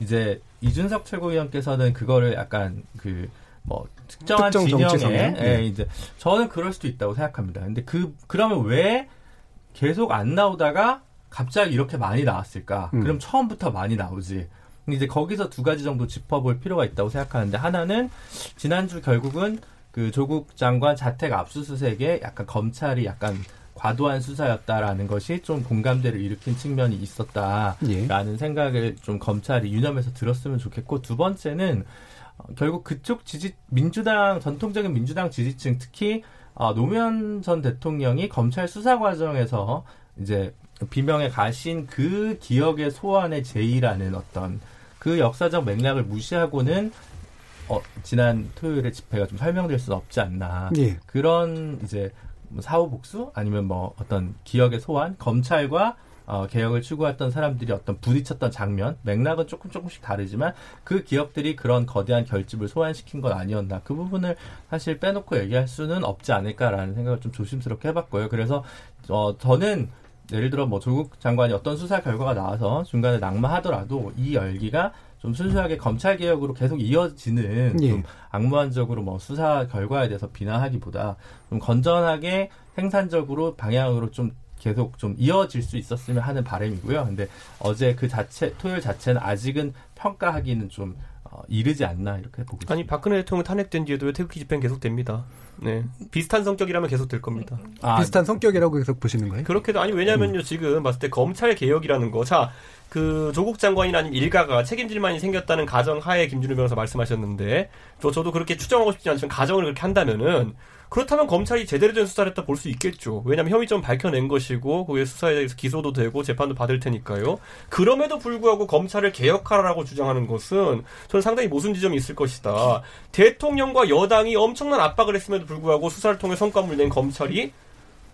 이제 이준석 최고위원께서는 그거를 약간 그 뭐 특정한 특정 진영에? 예, 네. 이제 저는 그럴 수도 있다고 생각합니다. 근데 그 그러면 왜 계속 안 나오다가 갑자기 이렇게 많이 나왔을까? 음. 그럼 처음부터 많이 나오지. 이제 거기서 두 가지 정도 짚어볼 필요가 있다고 생각하는데 하나는 지난주 결국은 그 조국 장관 자택 압수수색에 약간 검찰이 약간 과도한 수사였다라는 것이 좀 공감대를 일으킨 측면이 있었다라는 예. 생각을 좀 검찰이 유념해서 들었으면 좋겠고 두 번째는 어, 결국 그쪽 지지 민주당 전통적인 민주당 지지층 특히 어, 노무현 전 대통령이 검찰 수사 과정에서 이제 비명에 가신 그 기억의 소환의 제의라는 어떤 그 역사적 맥락을 무시하고는 어, 지난 토요일에 집회가 좀 설명될 수는 없지 않나. 예. 그런 이제 뭐 사후 복수 아니면 뭐 어떤 기억의 소환, 검찰과 어, 개혁을 추구했던 사람들이 어떤 부딪혔던 장면, 맥락은 조금 조금씩 다르지만 그 기억들이 그런 거대한 결집을 소환시킨 건 아니었나. 그 부분을 사실 빼놓고 얘기할 수는 없지 않을까라는 생각을 좀 조심스럽게 해봤고요. 그래서 어, 저는 예를 들어 뭐 조국 장관이 어떤 수사 결과가 나와서 중간에 낙마하더라도 이 열기가 좀 순수하게 검찰 개혁으로 계속 이어지는 예. 좀 악무한적으로 뭐 수사 결과에 대해서 비난하기보다 좀 건전하게 생산적으로 방향으로 좀 계속 좀 이어질 수 있었으면 하는 바람이고요. 근데 어제 그 자체 토요일 자체는 아직은 평가하기는 좀 어, 이르지 않나 이렇게 보고 있습니다. 아니 박근혜 대통령 탄핵된 뒤에도 왜 태극기 집회는 계속됩니다. 네 비슷한 성격이라면 계속될 겁니다. 아, 비슷한 성격이라고 계속 보시는 거예요? 그렇게도 아니 왜냐면요 지금 봤을 때 검찰 개혁이라는 거자 그 조국 장관이나 아니면 일가가 책임질만이 생겼다는 가정 하에 김준우 변호사 말씀하셨는데 저 저도 그렇게 추정하고 싶지 않지만 가정을 그렇게 한다면은 그렇다면 검찰이 제대로 된 수사를 했다 볼 수 있겠죠. 왜냐하면 혐의점 밝혀낸 것이고 거기에 수사에 대해서 기소도 되고 재판도 받을 테니까요. 그럼에도 불구하고 검찰을 개혁하라고 주장하는 것은 저는 상당히 모순 지점이 있을 것이다. 대통령과 여당이 엄청난 압박을 했음에도 불구하고 수사를 통해 성과물 낸 검찰이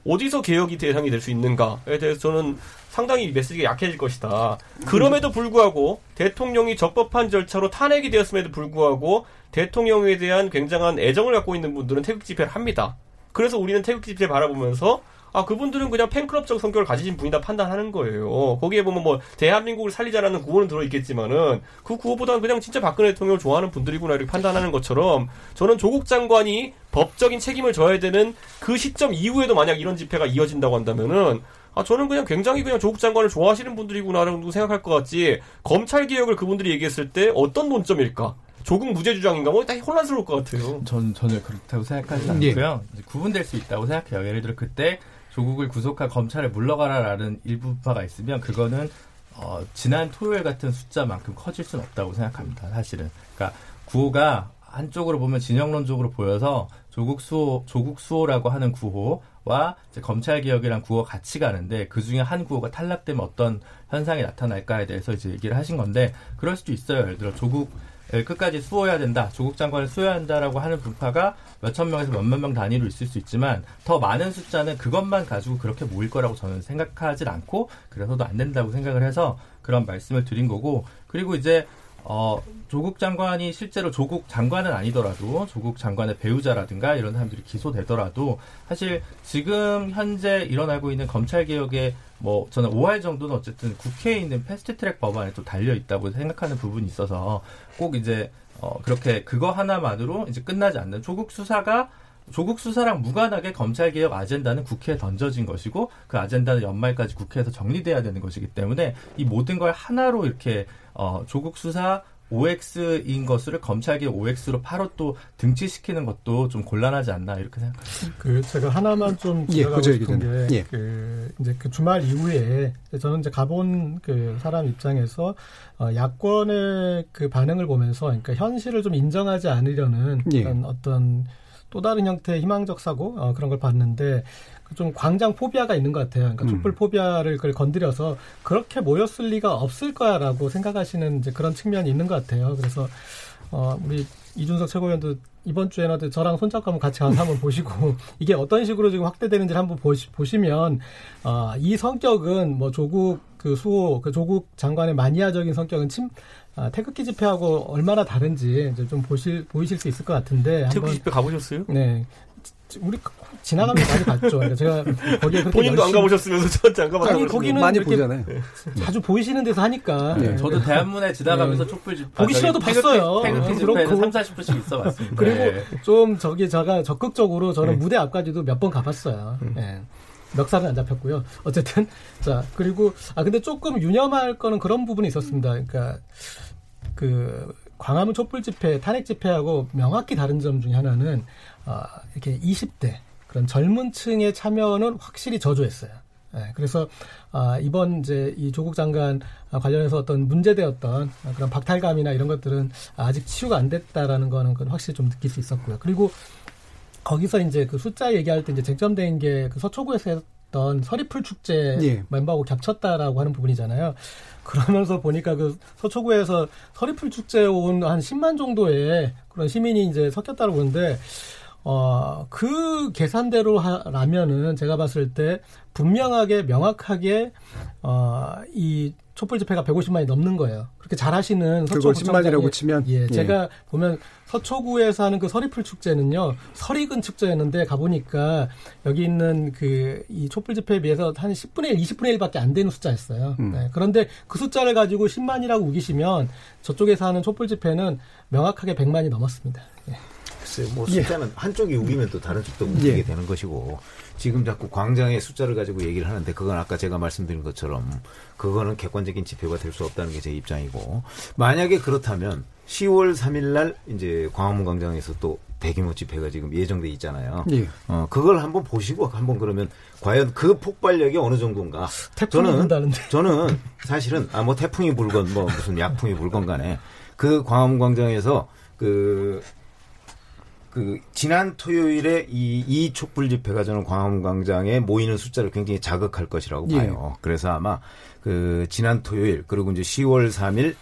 어디서 개혁이 대상이 될 수 있는가에 대해서 저는 상당히 메시지가 약해질 것이다. 그럼에도 불구하고 대통령이 적법한 절차로 탄핵이 되었음에도 불구하고 대통령에 대한 굉장한 애정을 갖고 있는 분들은 태극 집회를 합니다. 그래서 우리는 태극 집회 바라보면서 아 그분들은 그냥 팬클럽적 성격을 가지신 분이다 판단하는 거예요. 거기에 보면 뭐 대한민국을 살리자라는 구호는 들어 있겠지만은 그 구호보다는 그냥 진짜 박근혜 대통령을 좋아하는 분들이구나 이렇게 판단하는 것처럼 저는 조국 장관이 법적인 책임을 져야 되는 그 시점 이후에도 만약 이런 집회가 이어진다고 한다면은 아 저는 그냥 굉장히 그냥 조국 장관을 좋아하시는 분들이구나라고 생각할 것 같지 검찰 개혁을 그분들이 얘기했을 때 어떤 논점일까? 조국 무죄 주장인가 뭐다 혼란스러울 것 같아요. 전 전혀 그렇다고 생각하지 예. 않고요. 이제 구분될 수 있다고 생각해요. 예를 들어 그때 조국을 구속한 검찰에 물러가라라는 일부파가 있으면 그거는 어, 지난 토요일 같은 숫자만큼 커질 수는 없다고 생각합니다. 사실은. 그러니까 구호가 한쪽으로 보면 진영론적으로 보여서 조국 수호, 조국 수호라고 하는 구호와 검찰 개혁이란 구호 가 같이 가는데 그 중에 한 구호가 탈락되면 어떤 현상이 나타날까에 대해서 이제 얘기를 하신 건데 그럴 수도 있어요. 예를 들어 조국 을 끝까지 수호해야 된다. 조국 장관을 수호해야 한다라고 하는 분파가 몇천 명에서 몇만 명 단위로 있을 수 있지만 더 많은 숫자는 그것만 가지고 그렇게 모일 거라고 저는 생각하지 않고 그래서도 안 된다고 생각을 해서 그런 말씀을 드린 거고 그리고 이제 어, 조국 장관이 실제로 조국 장관은 아니더라도 조국 장관의 배우자라든가 이런 사람들이 기소되더라도 사실 지금 현재 일어나고 있는 검찰 개혁의 뭐 저는 5할 정도는 어쨌든 국회에 있는 패스트트랙 법안에 또 달려 있다고 생각하는 부분이 있어서 꼭 이제 어, 그렇게 그거 하나만으로 이제 끝나지 않는 조국 수사가 조국 수사랑 무관하게 검찰 개혁 아젠다는 국회에 던져진 것이고 그 아젠다는 연말까지 국회에서 정리돼야 되는 것이기 때문에 이 모든 걸 하나로 이렇게 어, 조국 수사 OX인 것을 검찰 개혁 OX로 바로 또 등치시키는 것도 좀 곤란하지 않나 이렇게 생각합니다. 그 제가 하나만 좀 예, 들어가고 그저 싶은. 게 예. 그 이제 그 주말 이후에 저는 이제 가본 그 사람 입장에서 어, 야권의 그 반응을 보면서 그러니까 현실을 좀 인정하지 않으려는 예. 어떤 또 다른 형태의 희망적 사고 어, 그런 걸 봤는데 그좀 광장 포비아가 있는 것 같아요. 그러니까 음. 촛불 포비아를 그걸 건드려서 그렇게 모였을 리가 없을 거야라고 생각하시는 이제 그런 측면이 있는 것 같아요. 그래서 어, 우리 이준석 최고위원도 이번 주에라도 저랑 손잡고 한번 같이 가서 한번 보시고 [LAUGHS] 이게 어떤 식으로 지금 확대되는지 를 한번 보시, 보시면 어, 이 성격은 뭐 조국 그 수호 그 조국 장관의 마니아적인 성격은 침 아, 태극기 집회하고 얼마나 다른지 이제 좀 보실 보이실 수 있을 것 같은데 태극기 한번 집회 가보셨어요? 네 지- 우리 지나가면서 많이 봤죠. 그러니까 제가 거기에 그렇게 본인도 안 열심히- 가보셨으면서 저한테 안 가봤다고 아니, 거기는 많이 보잖아요. 자주 보이시는 데서 하니까 네. 저도 대한문에 지나가면서 촛불 집 보기 싫어도 봤어요. 태극기 어, 집회는 그렇고. 3, 40분씩 있어 봤습니다. 그리고 네. 좀 저기 제가 적극적으로 저는 무대 앞까지도 몇 번 가봤어요. 예. 멱살은 안 잡혔고요. 어쨌든 자 그리고 아 근데 조금 유념할 거는 그런 부분이 있었습니다. 그러니까 그 광화문 촛불 집회, 탄핵 집회하고 명확히 다른 점 중에 하나는 아 이렇게 20대 그런 젊은 층의 참여는 확실히 저조했어요. 예, 그래서 아, 이번 이제 이 조국 장관 아, 관련해서 어떤 문제되었던 아, 그런 박탈감이나 이런 것들은 아직 치유가 안 됐다라는 거는 그건 확실히 좀 느낄 수 있었고요. 그리고 거기서 이제 그 숫자 얘기할 때 이제 쟁점된 게 그 서초구에서 했던 서리풀 축제 예. 멤버하고 겹쳤다라고 하는 부분이잖아요. 그러면서 보니까 그 서초구에서 서리풀 축제에 온한 10만 정도의 그런 시민이 이제 섞였다고 보는데 어, 그 계산대로 하라면은 제가 봤을 때 분명하게 명확하게 어, 이 촛불 집회가 150만이 넘는 거예요. 그렇게 잘하시는 서초구청장이 10만이라고 치면 예, 예. 제가 보면 서초구에서 하는 그 서리풀 축제는요, 설익은 축제였는데 가 보니까 여기 있는 그 이 촛불 집회에 비해서 한 10분의 1, 20분의 1밖에 안 되는 숫자였어요. 음. 네, 그런데 그 숫자를 가지고 10만이라고 우기시면 저쪽에서 하는 촛불 집회는 명확하게 100만이 넘었습니다. 예. 글쎄요, 뭐 숫자는 한쪽이 우기면 또 다른 쪽도 우기게 예. 되는 것이고 지금 자꾸 광장의 숫자를 가지고 얘기를 하는데 그건 아까 제가 말씀드린 것처럼 그거는 객관적인 지표가 될 수 없다는 게 제 입장이고 만약에 그렇다면 10월 3일 날 이제 광화문 광장에서 또 대규모 집회가 지금 예정돼 있잖아요. 예. 어, 그걸 한번 보시고 한번 그러면 과연 그 폭발력이 어느 정도인가? 태풍이 분다는데. 저는 사실은 아 뭐 태풍이 불건 뭐 무슨 약풍이 불건 간에 그 광화문 광장에서 그 그 지난 토요일에 이, 이 촛불 집회가 저는 광화문 광장에 모이는 숫자를 굉장히 자극할 것이라고 예. 봐요. 그래서 아마 그 지난 토요일 그리고 이제 10월 3일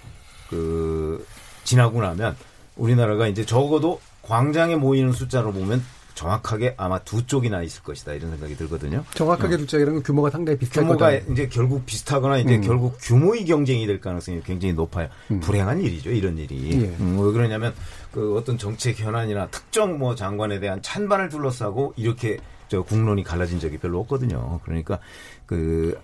그 지나고 나면 우리나라가 이제 적어도 광장에 모이는 숫자로 보면 정확하게 아마 두 쪽이나 있을 것이다 이런 생각이 들거든요. 정확하게 둘째라는 규모가 상당히 비슷할 규모가 거다. 이제 결국 비슷하거나 이제 음. 결국 규모의 경쟁이 될 가능성이 굉장히 높아요. 음. 불행한 일이죠, 이런 일이. 예. 음, 왜 그러냐면 그 어떤 정책 현안이나 특정 뭐 장관에 대한 찬반을 둘러싸고 이렇게 저 국론이 갈라진 적이 별로 없거든요. 그러니까 그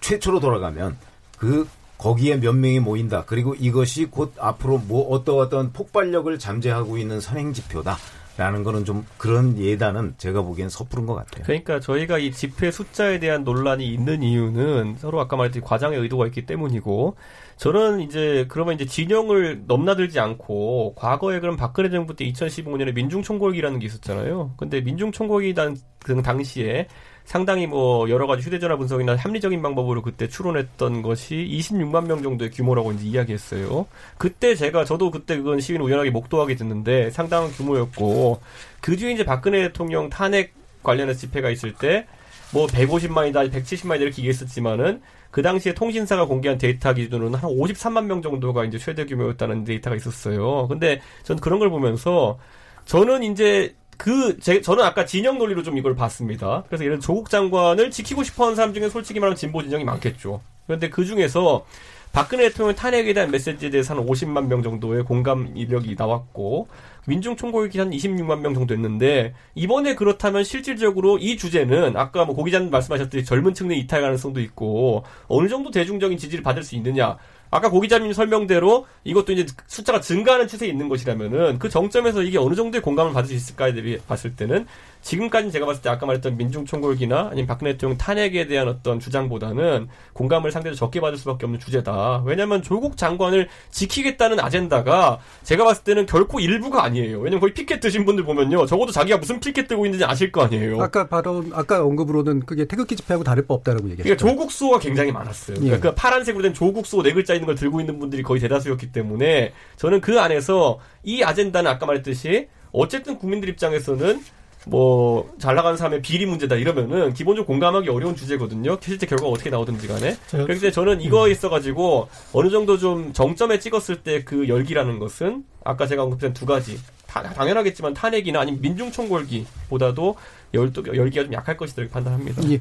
최초로 돌아가면 그 거기에 몇 명이 모인다. 그리고 이것이 곧 앞으로 뭐 어떤 어떤 폭발력을 잠재하고 있는 선행 지표다. 라는 거는 좀 그런 예단은 제가 보기엔 섣부른 것 같아요. 그러니까 저희가 이 집회 숫자에 대한 논란이 있는 이유는 서로 아까 말했듯이 과장의 의도가 있기 때문이고 저는 이제 그러면 이제 진영을 넘나들지 않고 과거에 그럼 박근혜 정부 때 2015년에 민중총궐기라는 게 있었잖아요. 근데 민중총궐기 단, 그 당시에 상당히 뭐 여러 가지 휴대전화 분석이나 합리적인 방법으로 그때 추론했던 것이 26만 명 정도의 규모라고 이제 이야기했어요. 그때 제가 저도 그때 그건 시위는 우연하게 목도하게 됐는데 상당한 규모였고 그 뒤에 이제 박근혜 대통령 탄핵 관련해서 집회가 있을 때 뭐 150만이다, 170만이다 이렇게 얘기했었지만은 그 당시에 통신사가 공개한 데이터 기준으로는 한 53만 명 정도가 이제 최대 규모였다는 데이터가 있었어요. 근데 전 그런 걸 보면서 저는 이제 그, 제, 저는 아까 진영 논리로 좀 이걸 봤습니다. 그래서 이런 조국 장관을 지키고 싶어 하는 사람 중에 솔직히 말하면 진보 진영이 많겠죠. 그런데 그 중에서 박근혜 대통령 탄핵에 대한 메시지에 대해서 한 50만 명 정도의 공감 이력이 나왔고 민중 총궐기 한 26만 명 정도 했는데 이번에 그렇다면 실질적으로 이 주제는 아까 뭐 고기자님 말씀하셨듯이 젊은 층의 이탈 가능성도 있고 어느 정도 대중적인 지지를 받을 수 있느냐. 아까 고 기자님 설명대로 이것도 이제 숫자가 증가하는 추세에 있는 것이라면은 그 정점에서 이게 어느 정도의 공감을 받을 수 있을까에 대해 봤을 때는 지금까지 제가 봤을 때 아까 말했던 민중총궐기나 아니면 박근혜 대통령 탄핵에 대한 어떤 주장보다는 공감을 상대적으로 적게 받을 수밖에 없는 주제다. 왜냐하면 조국 장관을 지키겠다는 아젠다가 제가 봤을 때는 결코 일부가 아니에요. 왜냐면 거의 피켓 드신 분들 보면요. 적어도 자기가 무슨 피켓 들고 있는지 아실 거 아니에요. 아까 바로 아까 언급으로는 그게 태극기 집회하고 다를 바 없다라고 얘기했어요. 그러니까 조국 수호가 굉장히 많았어요. 그러니까 예. 그 파란색으로 된 조국 수호 네 글자 있는 걸 들고 있는 분들이 거의 대다수였기 때문에 저는 그 안에서 이 아젠다는 아까 말했듯이 어쨌든 국민들 입장에서는 뭐, 잘 나가는 사람의 비리 문제다 이러면은 기본적으로 공감하기 어려운 주제거든요. 실제 결과가 어떻게 나오든지 간에. 때문에 저는 이거에 있어가지고 어느 정도 좀 정점에 찍었을 때 그 열기라는 것은 아까 제가 언급한 두 가지. 다, 당연하겠지만 탄핵이나 아니면 민중총궐기보다도 열, 열기가 좀 약할 것이다 이렇게 판단합니다. 예.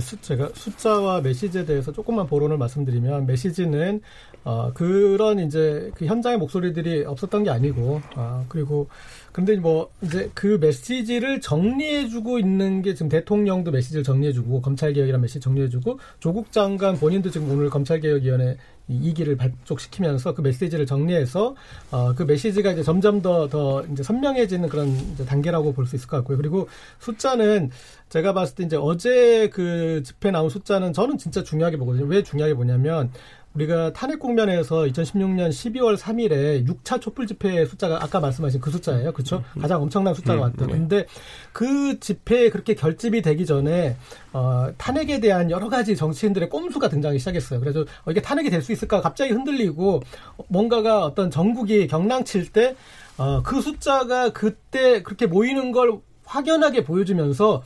수, 제가 숫자와 메시지에 대해서 조금만 보론을 말씀드리면 메시지는 어, 그런 이제 그 현장의 목소리들이 없었던 게 아니고 아, 그리고 근데 뭐 이제 그 메시지를 정리해주고 있는 게 지금 대통령도 메시지를 정리해주고 검찰개혁이라는 메시지 정리해주고 조국 장관 본인도 지금 오늘 검찰개혁위원회 이기를 발족시키면서 그 메시지를 정리해서 어, 그 메시지가 이제 점점 더더 이제 선명해지는 그런 이제 단계라고 볼 수 있을 것 같고요. 그리고 숫자는 제가 봤을 때 이제 어제 그 집회 나온 숫자는 저는 진짜 중요하게 보거든요. 왜 중요하게 보냐면 우리가 탄핵 국면에서 2016년 12월 3일에 6차 촛불 집회 숫자가 아까 말씀하신 그 숫자예요. 그렇죠? 음. 가장 엄청난 숫자가 음, 왔던. 네. 근데 그 집회에 그렇게 결집이 되기 전에 어, 탄핵에 대한 여러 가지 정치인들의 꼼수가 등장하기 시작했어요. 그래서 어, 이게 탄핵이 될 수 있을까 갑자기 흔들리고 뭔가가 어떤 전국이 경랑칠 때 어, 그 숫자가 그때 그렇게 모이는 걸 확연하게 보여주면서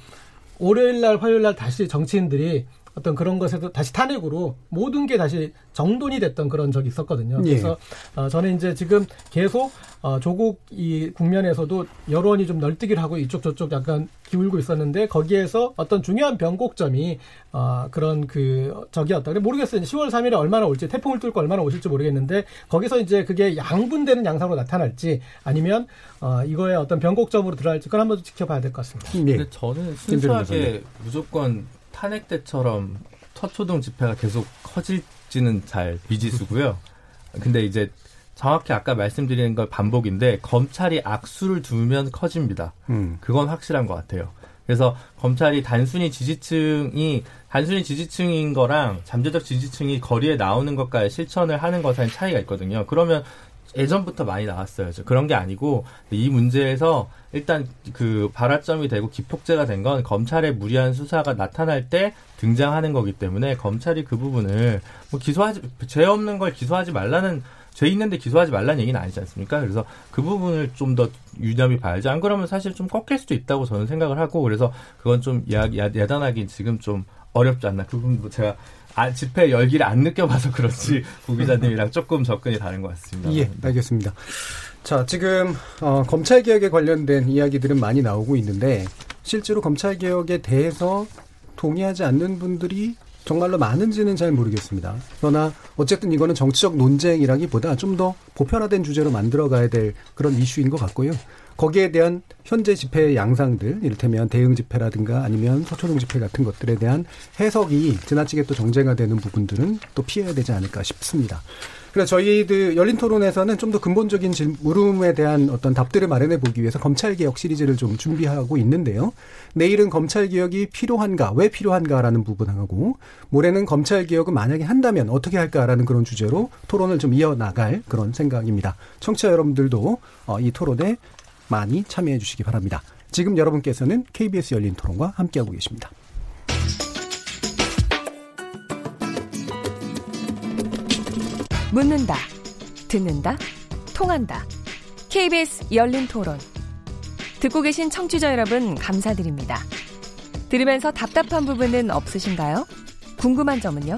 월요일 날, 화요일 날 다시 정치인들이 어떤 그런 것에도 다시 탄핵으로 모든 게 다시 정돈이 됐던 그런 적이 있었거든요. 예. 그래서 어, 저는 이제 지금 계속 어, 조국 이 국면에서도 여론이 좀 널뛰기를 하고 이쪽 저쪽 약간 기울고 있었는데 거기에서 어떤 중요한 변곡점이 어, 그런 그 적이었다. 모르겠어요. 10월 3일에 얼마나 올지 태풍을 뚫고 얼마나 오실지 모르겠는데 거기서 이제 그게 양분되는 양상으로 나타날지 아니면 어, 이거에 어떤 변곡점으로 들어갈지 그걸 한번 지켜봐야 될 것 같습니다. 예. 근데 저는 순수하게 무조건 탄핵 때처럼 서초동 집회가 계속 커질지는 잘 미지수고요. 근데 이제 정확히 아까 말씀드리는 걸 반복인데 검찰이 악수를 두면 커집니다. 음. 그건 확실한 것 같아요. 그래서 검찰이 단순히 지지층이 단순히 지지층인 거랑 잠재적 지지층이 거리에 나오는 것과의 실천을 하는 것과의 차이가 있거든요. 그러면 예전부터 많이 나왔어요. 그런 게 아니고 이 문제에서 일단 그 발화점이 되고 기폭제가 된 건 검찰의 무리한 수사가 나타날 때 등장하는 거기 때문에 검찰이 그 부분을 뭐 기소하지 죄 없는 걸 기소하지 말라는 죄 있는데 기소하지 말라는 얘기는 아니지 않습니까? 그래서 그 부분을 좀 더 유념히 봐야지. 안 그러면 사실 좀 꺾일 수도 있다고 저는 생각을 하고 그래서 그건 좀 야, 야, 야단하기 지금 좀 어렵지 않나. 그 부분 뭐 제가 아, 집회 열기를 안 느껴봐서 그렇지 [LAUGHS] 부 기자님이랑 조금 접근이 다른 것 같습니다. 예, 알겠습니다. 자, 지금 어, 검찰 개혁에 관련된 이야기들은 많이 나오고 있는데 실제로 검찰 개혁에 대해서 동의하지 않는 분들이 정말로 많은지는 잘 모르겠습니다. 그러나 어쨌든 이거는 정치적 논쟁이라기보다 좀 더 보편화된 주제로 만들어 가야 될 그런 이슈인 것 같고요. 거기에 대한 현재 집회 양상들, 이를테면 대응 집회라든가 아니면 서초동 집회 같은 것들에 대한 해석이 지나치게 또 정제가 되는 부분들은 또 피해야 되지 않을까 싶습니다. 그래서 저희들 열린 토론에서는 좀 더 근본적인 물음에 대한 어떤 답들을 마련해 보기 위해서 검찰 개혁 시리즈를 좀 준비하고 있는데요. 내일은 검찰 개혁이 필요한가, 왜 필요한가라는 부분하고 모레는 검찰 개혁을 만약에 한다면 어떻게 할까라는 그런 주제로 토론을 좀 이어나갈 그런 생각입니다. 청취자 여러분들도 어, 이 토론에 많이 참여해 주시기 바랍니다. 지금 여러분께서는 KBS 열린 토론과 함께하고 계십니다. 묻는다, 듣는다, 통한다. KBS 열린 토론. 듣고 계신 청취자 여러분, 감사드립니다. 들으면서 답답한 부분은 없으신가요? 궁금한 점은요?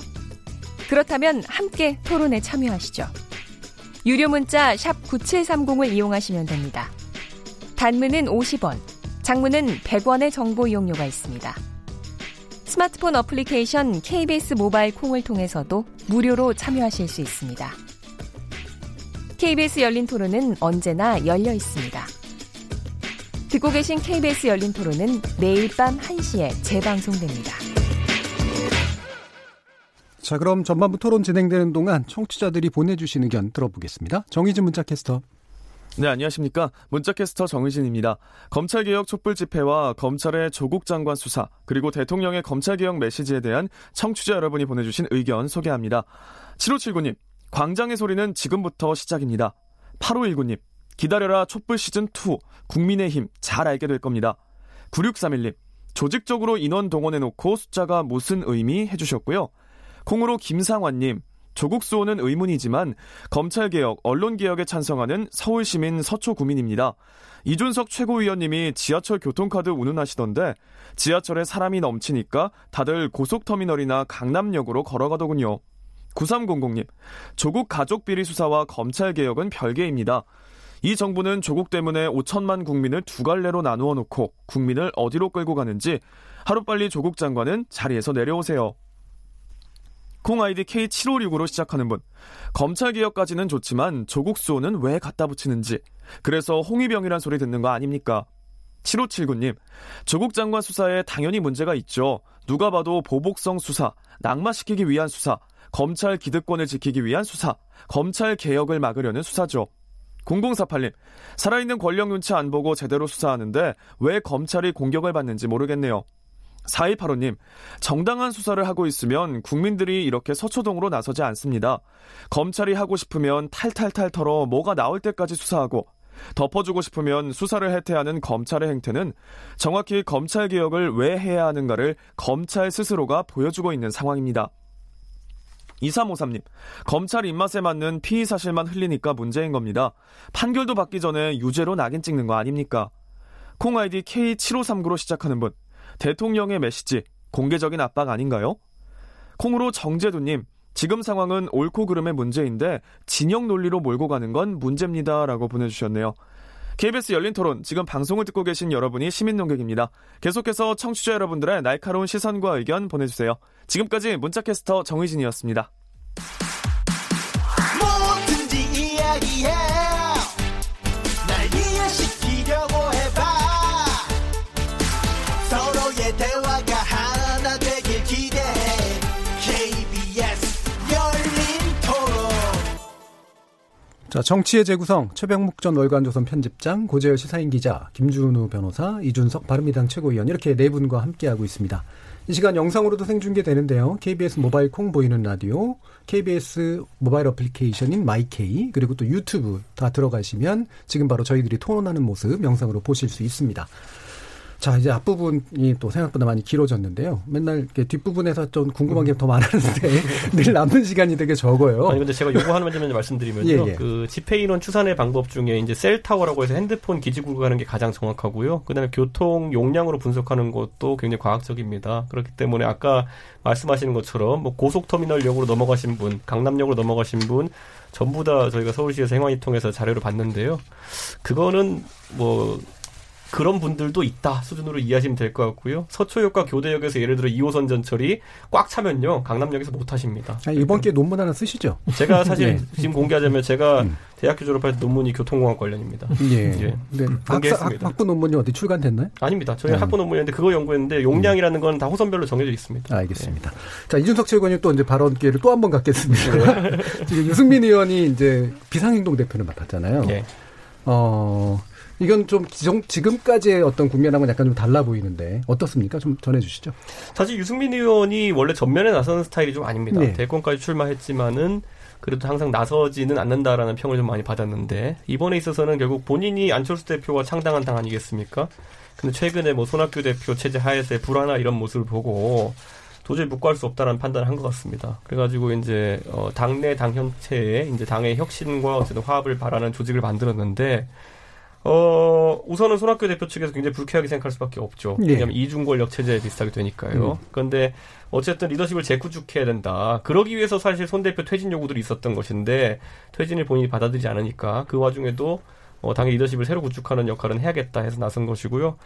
그렇다면 함께 토론에 참여하시죠. 유료 문자 9730을 이용하시면 됩니다. 단문은 50원, 장문은 100원의 정보 이용료가 있습니다. 스마트폰 어플리케이션 KBS 모바일 콩을 통해서도 무료로 참여하실 수 있습니다. KBS 열린 토론은 언제나 열려 있습니다. 듣고 계신 KBS 열린 토론은 매일 밤 1시에 재방송됩니다. 자, 그럼 전반부 토론 진행되는 동안 청취자들이 보내주신 의견 들어보겠습니다. 정희진 문자 캐스터. 네, 안녕하십니까. 문자캐스터 정의진입니다. 검찰개혁 촛불 집회와 검찰의 조국 장관 수사, 그리고 대통령의 검찰개혁 메시지에 대한 청취자 여러분이 보내주신 의견 소개합니다. 7579님, 광장의 소리는 지금부터 시작입니다. 8519님, 기다려라 촛불 시즌2, 국민의힘 잘 알게 될 겁니다. 9631님, 조직적으로 인원 동원해놓고 숫자가 무슨 의미 해주셨고요. 콩으로 김상환님, 조국 수호는 의문이지만 검찰개혁, 언론개혁에 찬성하는 서울시민 서초구민입니다. 이준석 최고위원님이 지하철 교통카드 운운하시던데 지하철에 사람이 넘치니까 다들 고속터미널이나 강남역으로 걸어가더군요. 9300님, 조국 가족 비리 수사와 검찰개혁은 별개입니다. 이 정부는 조국 때문에 5천만 국민을 두 갈래로 나누어 놓고 국민을 어디로 끌고 가는지 하루빨리 조국 장관은 자리에서 내려오세요. 콩 아이디 K7569로 시작하는 분. 검찰 개혁까지는 좋지만 조국 수호는 왜 갖다 붙이는지. 그래서 홍위병이란 소리 듣는 거 아닙니까? 7579님, 조국 장관 수사에 당연히 문제가 있죠. 누가 봐도 보복성 수사, 낙마시키기 위한 수사, 검찰 기득권을 지키기 위한 수사, 검찰 개혁을 막으려는 수사죠. 0048님, 살아있는 권력 눈치 안 보고 제대로 수사하는데 왜 검찰이 공격을 받는지 모르겠네요. 4285님, 정당한 수사를 하고 있으면 국민들이 이렇게 서초동으로 나서지 않습니다. 검찰이 하고 싶으면 탈탈탈 털어 뭐가 나올 때까지 수사하고, 덮어주고 싶으면 수사를 해태하는 검찰의 행태는 정확히 검찰 개혁을 왜 해야 하는가를 검찰 스스로가 보여주고 있는 상황입니다. 2353님, 검찰 입맛에 맞는 피의 사실만 흘리니까 문제인 겁니다. 판결도 받기 전에 유죄로 낙인 찍는 거 아닙니까? 콩 아이디 K7539로 시작하는 분, 대통령의 메시지, 공개적인 압박 아닌가요? 콩으로 정재두님, 지금 상황은 옳고 그름의 문제인데 진영 논리로 몰고 가는 건 문제입니다. 라고 보내주셨네요. KBS 열린 토론, 지금 방송을 듣고 계신 여러분이 시민 농객입니다. 계속해서 청취자 여러분들의 날카로운 시선과 의견 보내주세요. 지금까지 문자캐스터 정의진이었습니다. 자, 정치의 재구성, 최병묵 전 월간조선 편집장, 고재열 시사인 기자, 김준우 변호사, 이준석 바른미래당 최고위원 이렇게 네 분과 함께하고 있습니다. 이 시간 영상으로도 생중계되는데요. KBS 모바일 콩 보이는 라디오, KBS 모바일 어플리케이션인 마이케이, 그리고 또 유튜브 다 들어가시면 지금 바로 저희들이 토론하는 모습 영상으로 보실 수 있습니다. 자, 이제 앞부분이 또 생각보다 많이 길어졌는데요. 맨날 뒷부분에서 좀 궁금한 게 더 많았는데 [LAUGHS] 늘 남는 시간이 되게 적어요. 아니, 근데 제가 요거 하나만 좀 말씀드리면요. 예, 예. 그 집회 인원 추산의 방법 중에 이제 셀타워라고 해서 핸드폰 기지국을 가는 게 가장 정확하고요. 그 다음에 교통 용량으로 분석하는 것도 굉장히 과학적입니다. 그렇기 때문에 아까 말씀하시는 것처럼 뭐 고속터미널역으로 넘어가신 분, 강남역으로 넘어가신 분, 전부 다 저희가 서울시에서 행안위 통해서 자료를 봤는데요. 그거는 뭐 그런 분들도 있다 수준으로 이해하시면 될 것 같고요. 서초역과 교대역에서 예를 들어 2호선 전철이 꽉 차면요 강남역에서 못 하십니다. 아, 이번 기회에 논문 하나 쓰시죠. 제가 사실 네. 지금 공개하자면 제가 음. 대학교 졸업할 때 논문이 교통공학 관련입니다. 예. 예. 네. 공개했습니다. 학, 부 논문이 어디 출간됐나요? 아닙니다. 저희 음. 학부 논문이었는데 그거 연구했는데 용량이라는 건 다 호선별로 정해져 있습니다. 알겠습니다. 자, 이준석 최고위원님 또 이제 발언 기회를 또 한 번 갖겠습니다. [LAUGHS] 지금 유승민 의원이 이제 비상행동 대표를 맡았잖아요. 예. 어, 이건 좀 지금, 지금까지의 어떤 국면하고는 약간 좀 달라 보이는데 어떻습니까? 좀 전해주시죠. 사실 유승민 의원이 원래 전면에 나서는 스타일이 좀 아닙니다. 네. 대권까지 출마했지만은 그래도 항상 나서지는 않는다라는 평을 좀 많이 받았는데 이번에 있어서는 결국 본인이 안철수 대표와 창당한 당 아니겠습니까? 근데 최근에 뭐 손학규 대표 체제 하에서의 불안화 이런 모습을 보고 도저히 묵과할 수 없다라는 판단을 한 것 같습니다. 그래가지고 이제 어, 당내 당 형체에 이제 당의 혁신과 어쨌든 화합을 바라는 조직을 만들었는데 어 우선은 손학규 대표 측에서 굉장히 불쾌하게 생각할 수밖에 없죠. 예. 왜냐하면 이중 권력 체제에 비슷하게 되니까요. 그런데 어쨌든 리더십을 재구축해야 된다. 그러기 위해서 사실 손 대표 퇴진 요구들이 있었던 것인데 퇴진을 본인이 받아들이지 않으니까 그 와중에도 어, 당의 리더십을 새로 구축하는 역할은 해야겠다 해서 나선 것이고요.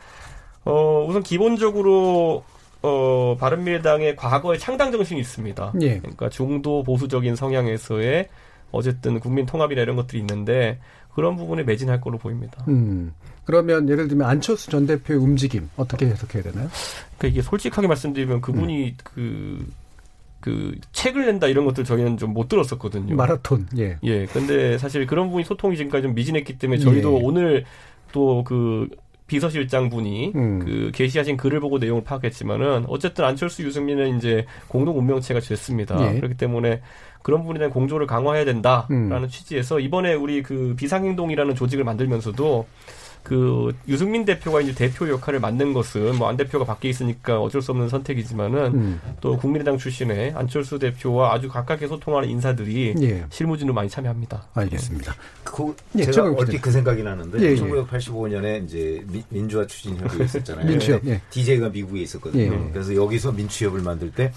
어, 우선 기본적으로 어, 바른미래당의 과거의 창당 정신이 있습니다. 예. 그러니까 중도 보수적인 성향에서의 어쨌든 국민 통합이나 이런 것들이 있는데 그런 부분에 매진할 걸로 보입니다. 음. 그러면 예를 들면 안철수 전 대표의 움직임 어떻게 해석해야 되나요? 그러니까 이게 솔직하게 말씀드리면 그분이 그, 그 책을 낸다 이런 것들 저희는 좀 못 들었었거든요. 마라톤. 예. 예. 근데 사실 그런 부분이 소통이 지금까지 좀 미진했기 때문에 저희도 예. 오늘 또 그 비서실장 분이 음. 그 게시하신 글을 보고 내용을 파악했지만은 어쨌든 안철수 유승민은 이제 공동 운명체가 됐습니다. 예. 그렇기 때문에 그런 부분에 대한 공조를 강화해야 된다라는 음. 취지에서 이번에 우리 그 비상행동이라는 조직을 만들면서도 그 유승민 대표가 이제 대표 역할을 맡는 것은 뭐 안 대표가 밖에 있으니까 어쩔 수 없는 선택이지만은 음. 또 국민의당 출신의 안철수 대표와 아주 가깝게 소통하는 인사들이 예. 실무진으로 많이 참여합니다. 알겠습니다. 그 예, 제가 얼핏. 그 생각이 나는데 예, 예. 1985년에 이제 미- 민주화 추진 협의회 있었잖아요. 민주협, 예. DJ가 미국에 있었거든요. 예. 그래서 여기서 민주협을 만들 때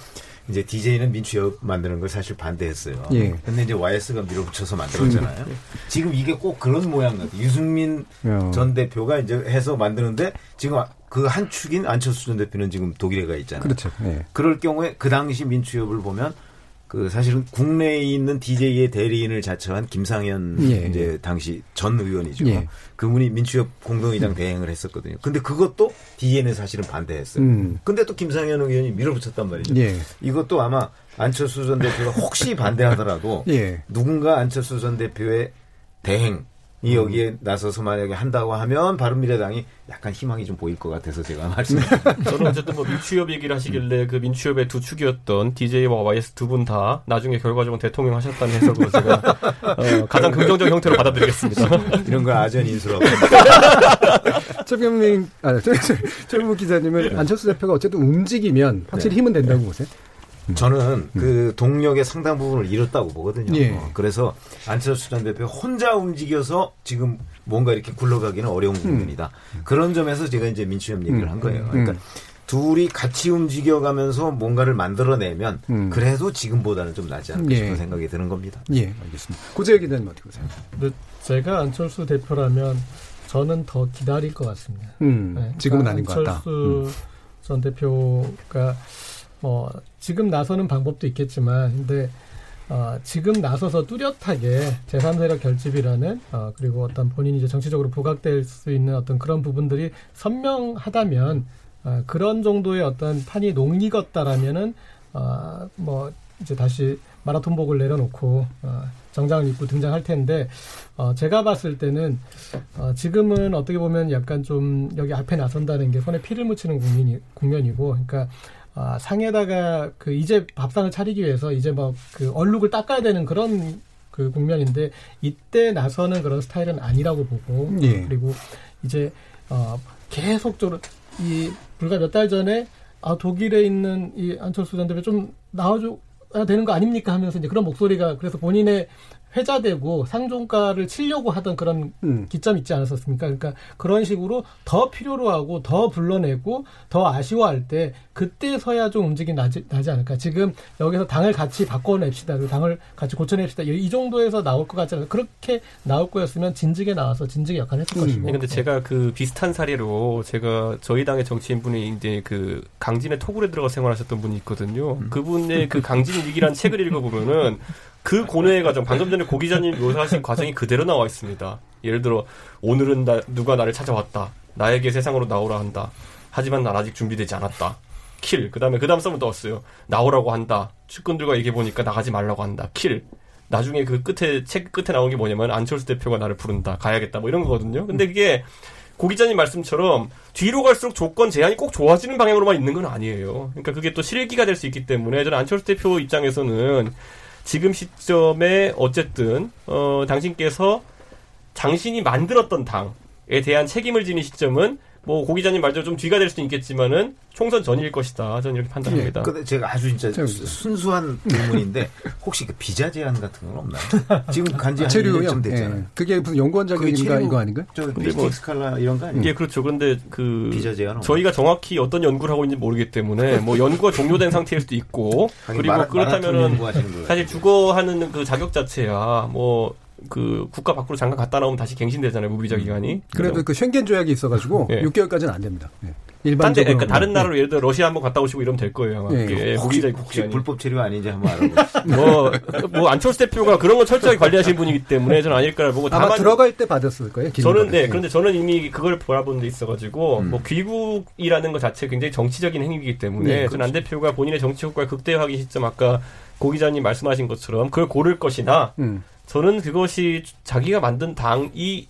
이제 DJ는 민주협 만드는 걸 사실 반대했어요. 예. 근데 이제 YS가 밀어붙여서 만들었잖아요. 지금 이게 꼭 그런 모양 같아요. 유승민 어. 전 대표가 이제 해서 만드는데 지금 그 한 축인 안철수 전 대표는 지금 독일에 가 있잖아요. 그렇죠. 예. 그럴 경우에 그 당시 민주협을 보면 그 사실은 국내에 있는 DJ의 대리인을 자처한 김상현 예. 이제 당시 전 의원이죠. 예. 그분이 민주협 공동의장 대행을 했었거든요. 근데 그것도 DN은 사실은 반대했어요. 음. 근데 또 김상현 의원이 밀어붙였단 말이죠. 예. 이것도 아마 안철수 전 대표가 혹시 반대하더라도 예. 누군가 안철수 전 대표의 대행 이 여기에 나서서 만약에 한다고 하면 바른미래당이 약간 희망이 좀 보일 것 같아서 제가 [LAUGHS] 말씀드립니다. [LAUGHS] 저는 어쨌든 뭐 민추협 얘기를 하시길래 그 민추협의 두 축이었던 DJ와 YS 두 분 다 나중에 결과적으로 대통령 하셨다는 해석으로 제가 어, 가장 긍정적 형태로 받아들이겠습니다. [LAUGHS] 이런 걸 아전 인수라고. 최병민, 아, 최, 최, 최병민 기자님은 안철수 대표가 어쨌든 움직이면 확실히 힘은 된다고 보세요? 저는 그 동력의 상당 부분을 잃었다고 보거든요. 예. 어, 그래서 안철수 전 대표 혼자 움직여서 지금 뭔가 이렇게 굴러가기는 어려운 국면이다. 그런 점에서 제가 이제 민주협 얘기를 한 거예요. 그러니까 둘이 같이 움직여가면서 뭔가를 만들어내면 음. 그래도 지금보다는 좀 낫지 않을까 예. 싶은 생각이 드는 겁니다. 예, 알겠습니다. 고재 기자님 어떻게 보세요? 근데 제가 안철수 대표라면 저는 더 기다릴 것 같습니다. 음, 네, 지금은 그러니까 아닌 것 같다. 안철수 음. 전 대표가 뭐 지금 나서는 방법도 있겠지만 근데 어, 지금 나서서 뚜렷하게 제3세력 결집이라는 어, 그리고 어떤 본인이 이제 정치적으로 부각될 수 있는 어떤 그런 부분들이 선명하다면 어, 그런 정도의 어떤 판이 녹익었다라면은 어, 뭐 이제 다시 마라톤복을 내려놓고 어, 정장을 입고 등장할 텐데 어, 제가 봤을 때는 어, 지금은 어떻게 보면 약간 좀 여기 앞에 나선다는 게 손에 피를 묻히는 국민이, 국면이고 그러니까 아, 상에다가 그 이제 밥상을 차리기 위해서 이제 막 그 얼룩을 닦아야 되는 그런 그 국면인데 이때 나서는 그런 스타일은 아니라고 보고 예. 그리고 이제 어 계속적으로 이 불과 몇 달 전에 아 독일에 있는 이 안철수 전 대표 좀 나와줘 야 되는 거 아닙니까 하면서 이제 그런 목소리가 그래서 본인의 회자되고 상종가를 치려고 하던 그런 음. 기점 있지 않았었습니까? 그러니까 그런 식으로 더 필요로 하고 더 불러내고 더 아쉬워할 때 그때서야 좀 움직임 나지, 나지 않을까. 지금 여기서 당을 같이 바꿔냅시다. 그리고 당을 같이 고쳐냅시다. 이 정도에서 나올 것 같지 않아요. 그렇게 나올 거였으면 진즉에 나와서 진즉에 역할을 했을 음. 것이고. 근데 제가 그 비슷한 사례로 제가 저희 당의 정치인 분이 이제 그 강진의 토굴에 들어가 생활하셨던 분이 있거든요. 음. 그분의 그 강진 위기라는 책을 읽어보면은 [LAUGHS] 그 고뇌의 과정, 방금 전에 고 기자님 묘사하신 과정이 그대로 나와 있습니다. 예를 들어, 오늘은 나, 누가 나를 찾아왔다. 나에게 세상으로 나오라 한다. 하지만 난 아직 준비되지 않았다. Kill. 그 다음에 그 다음 썸을 넣었어요. 나오라고 한다. 측근들과 얘기해보니까 나가지 말라고 한다. Kill. 나중에 그 끝에, 책 끝에 나온 게 뭐냐면 안철수 대표가 나를 부른다. 가야겠다. 뭐 이런 거거든요. 근데 그게 고 기자님 말씀처럼 뒤로 갈수록 조건 제한이 꼭 좋아지는 방향으로만 있는 건 아니에요. 그러니까 그게 또 실기가 될 수 있기 때문에 저는 안철수 대표 입장에서는 지금 시점에 어쨌든 어 당신께서 당신이 만들었던 당에 대한 책임을 지는 시점은 뭐 고 기자님 말대로 좀 뒤가 될 수는 있겠지만은 총선 전일 것이다. 저는 이렇게 판단합니다. 예, 근데 제가 아주 진짜 순수한 의문인데 혹시 그 비자 제한 같은 건 없나요? 지금 간지 한 1년 됐잖아요. 예. 그게 무슨 연구원 자격인가 이거 아닌가요? 저 근데 뭐 스칼라 이런 거 아니에요? 예, 그렇죠. 그런데 그 비자 제한 저희가 정확히 어떤 연구를 하고 있는지 모르기 때문에 뭐 연구가 종료된 상태일 수도 있고 그리고 마라, 그렇다면은 사실 주거하는 그 자격 자체야 뭐. 그 국가 밖으로 잠깐 갔다 나오면 다시 갱신되잖아요 무비자 기간이. 그래도 그 쉥겐 조약이 있어가지고 네. 6개월까지는 안 됩니다. 네. 일반적으로 그러니까 다른 나라로 예를 들어 러시아 한번 갔다 오시고 이러면 될 거예요 아마. 예, 혹시, 혹시 불법 체류 아닌지 한번 알아보세요. [LAUGHS] 뭐, 뭐 안철수 대표가 그런 거 철저하게 관리하시는 분이기 때문에 저는 아닐까를 보고 다만 들어갈 때 받았을 거예요. 저는 네, 그런데 저는 이미 그걸 바라보는 데 있어가지고 음. 뭐 귀국이라는 것 자체 굉장히 정치적인 행위이기 때문에 네, 저는 안 대표가 본인의 정치 효과를 극대화하기 시점 아까 고 기자님 말씀하신 것처럼 그걸 고를 것이나 음. 저는 그것이 자기가 만든 당이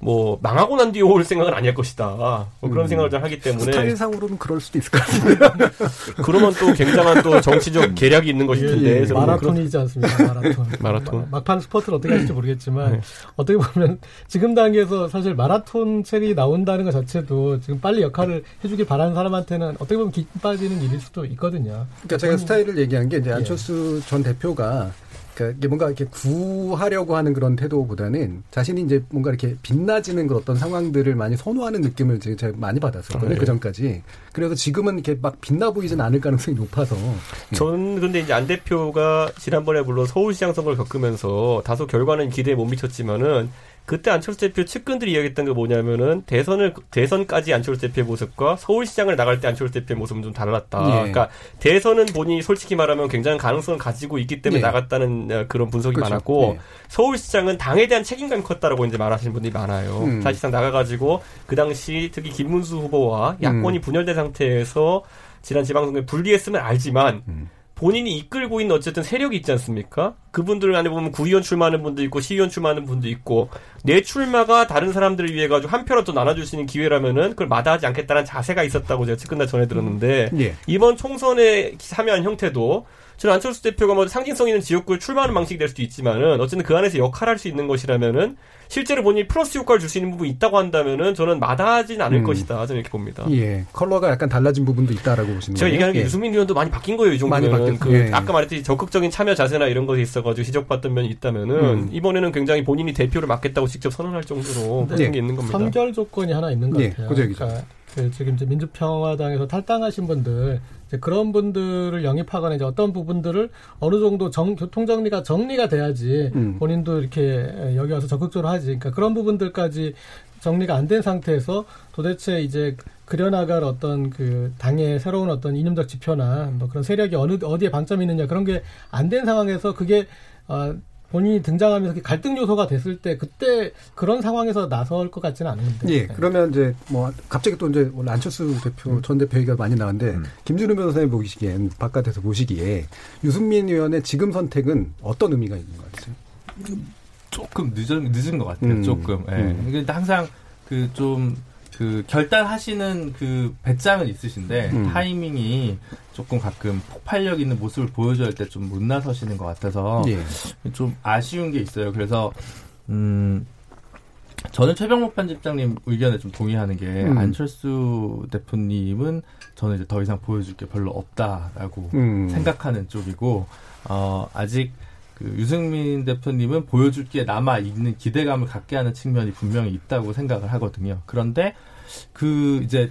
뭐 망하고 난 뒤에 올 생각은 아닐 것이다. 뭐 그런 음. 생각을 좀 하기 때문에 스타일상으로는 그럴 수도 있을 것 같은데. [LAUGHS] 그러면 또 굉장한 또 정치적 계략이 있는 것일 텐데. 예, 예. 마라톤이지 않습니까? 마라톤. [LAUGHS] 마라톤. 막판 스포츠를 어떻게 할지 모르겠지만 네. 어떻게 보면 지금 단계에서 사실 마라톤 책이 나온다는 것 자체도 지금 빨리 역할을 해주길 바라는 사람한테는 어떻게 보면 기 빠지는 일일 수도 있거든요. 그러니까 제가 스타일을 얘기한 게 이제 안철수 예. 전 대표가 그러니까 뭔가 이렇게 구하려고 하는 그런 태도보다는 자신이 이제 뭔가 이렇게 빛나지는 그런 어떤 상황들을 많이 선호하는 느낌을 제가 많이 받았었거든요. 아, 네. 그 전까지. 그래서 지금은 이렇게 막 빛나 보이진 않을 가능성이 높아서. 예. 저는 근데 이제 안 대표가 지난번에 물론 서울시장 선거를 겪으면서 다소 결과는 기대에 못 미쳤지만은 그때 안철수 대표 측근들이 이야기했던 게 뭐냐면은 대선을 대선까지 안철수 대표의 모습과 서울시장을 나갈 때 안철수 대표의 모습은 좀 달랐다. 예. 그러니까 대선은 본인이 솔직히 말하면 굉장한 가능성을 가지고 있기 때문에 예. 나갔다는 어, 그런 분석이 그렇죠. 많았고 예. 서울시장은 당에 대한 책임감이 컸다라고 이제 말하시는 분들이 많아요. 음. 사실상 나가가지고 그 당시 특히 김문수 후보와 야권이 음. 분열된 상태에서 지난 지방선거에 불리했으면 알지만. 음. 본인이 이끌고 있는 어쨌든 세력이 있지 않습니까? 그분들 안에 보면 구의원 출마하는 분도 있고 시의원 출마하는 분도 있고 내 출마가 다른 사람들을 위해 가지고 한 표라도 나눠줄 수 있는 기회라면은 그걸 마다하지 않겠다는 자세가 있었다고 제가 측근날 전해 들었는데 예. 이번 총선에 참여한 형태도 저는 안철수 대표가 뭐 상징성 있는 지역구에 출마하는 방식이 될 수도 있지만은 어쨌든 그 안에서 역할할 수 있는 것이라면은 실제로 본인이 플러스 효과를 줄 수 있는 부분이 있다고 한다면은 저는 마다하진 않을 음. 것이다. 저는 이렇게 봅니다. 예. 컬러가 약간 달라진 부분도 있다라고 보시는 거예요. 제가 얘기하는 게 예. 유승민 의원도 많이 바뀐 거예요. 이 정도면. 많이 바뀌었, 그 예. 아까 말했듯이 적극적인 참여 자세나 이런 것이 있어가지고 지적받던 면이 있다면은 음. 이번에는 굉장히 본인이 대표를 맡겠다고 직접 선언할 정도로 그런 네. 게 있는 겁니다. 선결 조건이 하나 있는 것 예. 같아요. 그러니까 그 지금 이제 민주평화당에서 탈당하신 분들 그런 분들을 영입하거나 이제 어떤 부분들을 어느 정도 정, 교통 정리가 정리가 돼야지 음. 본인도 이렇게 여기 와서 적극적으로 하지. 그러니까 그런 부분들까지 정리가 안 된 상태에서 도대체 이제 그려나갈 어떤 그 당의 새로운 어떤 이념적 지표나 뭐 그런 세력이 어느 어디에 방점이 있느냐 그런 게 안 된 상황에서 그게 어, 본인이 등장하면서 갈등 요소가 됐을 때 그때 그런 상황에서 나설 것 같지는 않은데. 예. 그러면 이제 뭐 갑자기 또 이제 원래 안철수 대표 음. 전 대표 얘기가 많이 나왔는데 음. 김준우 변호사님 보시기엔 바깥에서 보시기에 유승민 의원의 지금 선택은 어떤 의미가 있는 것 같으세요? 조금 늦은 늦은 것 같아요. 음. 조금. 예. 음. 근데 항상 그 좀 그 결단하시는 그 배짱은 있으신데 음. 타이밍이 조금 가끔 폭발력 있는 모습을 보여줘야 할때좀 못 나서시는 것 같아서 예. 좀 아쉬운 게 있어요. 그래서 음 저는 최병목 편집장님 의견에 좀 동의하는 게 음. 안철수 대표님은 저는 이제 더 이상 보여줄 게 별로 없다라고 음. 생각하는 쪽이고 어 아직 그 유승민 대표님은 보여줄 게 남아 있는 기대감을 갖게 하는 측면이 분명히 있다고 생각을 하거든요. 그런데 그 이제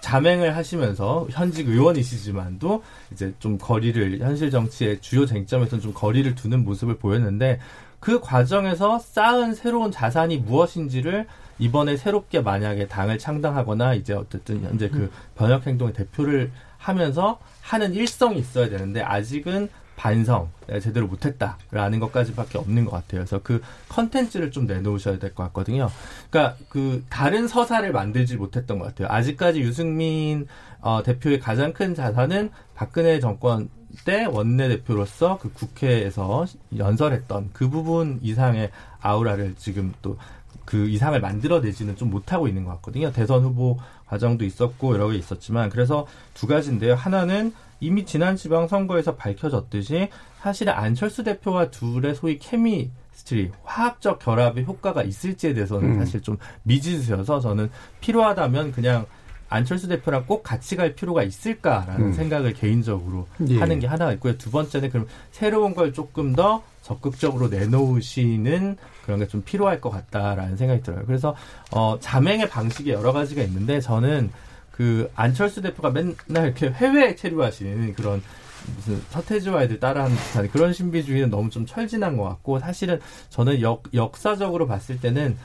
자맹을 하시면서 현직 의원이시지만도 이제 좀 거리를 현실 정치의 주요 쟁점에서는 좀 거리를 두는 모습을 보였는데 그 과정에서 쌓은 새로운 자산이 무엇인지를 이번에 새롭게 만약에 당을 창당하거나 이제 어쨌든 현재 그 번역 행동의 대표를 하면서 하는 일성이 있어야 되는데 아직은 반성 제대로 못했다라는 것까지밖에 없는 것 같아요. 그래서 그 컨텐츠를 좀 내놓으셔야 될 것 같거든요. 그러니까 그 다른 서사를 만들지 못했던 것 같아요. 아직까지 유승민 어, 대표의 가장 큰 자산은 박근혜 정권 때 원내대표로서 그 국회에서 연설했던 그 부분 이상의 아우라를 지금 또 그 이상을 만들어내지는 좀 못하고 있는 것 같거든요. 대선 후보 과정도 있었고 여러 개 있었지만 그래서 두 가지인데요. 하나는 이미 지난 지방선거에서 밝혀졌듯이 사실은 안철수 대표와 둘의 소위 chemistry 화학적 결합의 효과가 있을지에 대해서는 음. 사실 좀 미지수여서 저는 필요하다면 그냥 안철수 대표랑 꼭 같이 갈 필요가 있을까라는 음. 생각을 개인적으로 예. 하는 게 하나가 있고요. 두 번째는 그럼 새로운 걸 조금 더 적극적으로 내놓으시는 그런 게 좀 필요할 것 같다라는 생각이 들어요. 그래서 어 자맹의 방식이 여러 가지가 있는데 저는 그 안철수 대표가 맨날 이렇게 해외 체류하시는 그런 무슨 서태지와 애들 따라하는 듯한 그런 신비주의는 너무 좀 철진한 것 같고 사실은 저는 역, 역사적으로 봤을 때는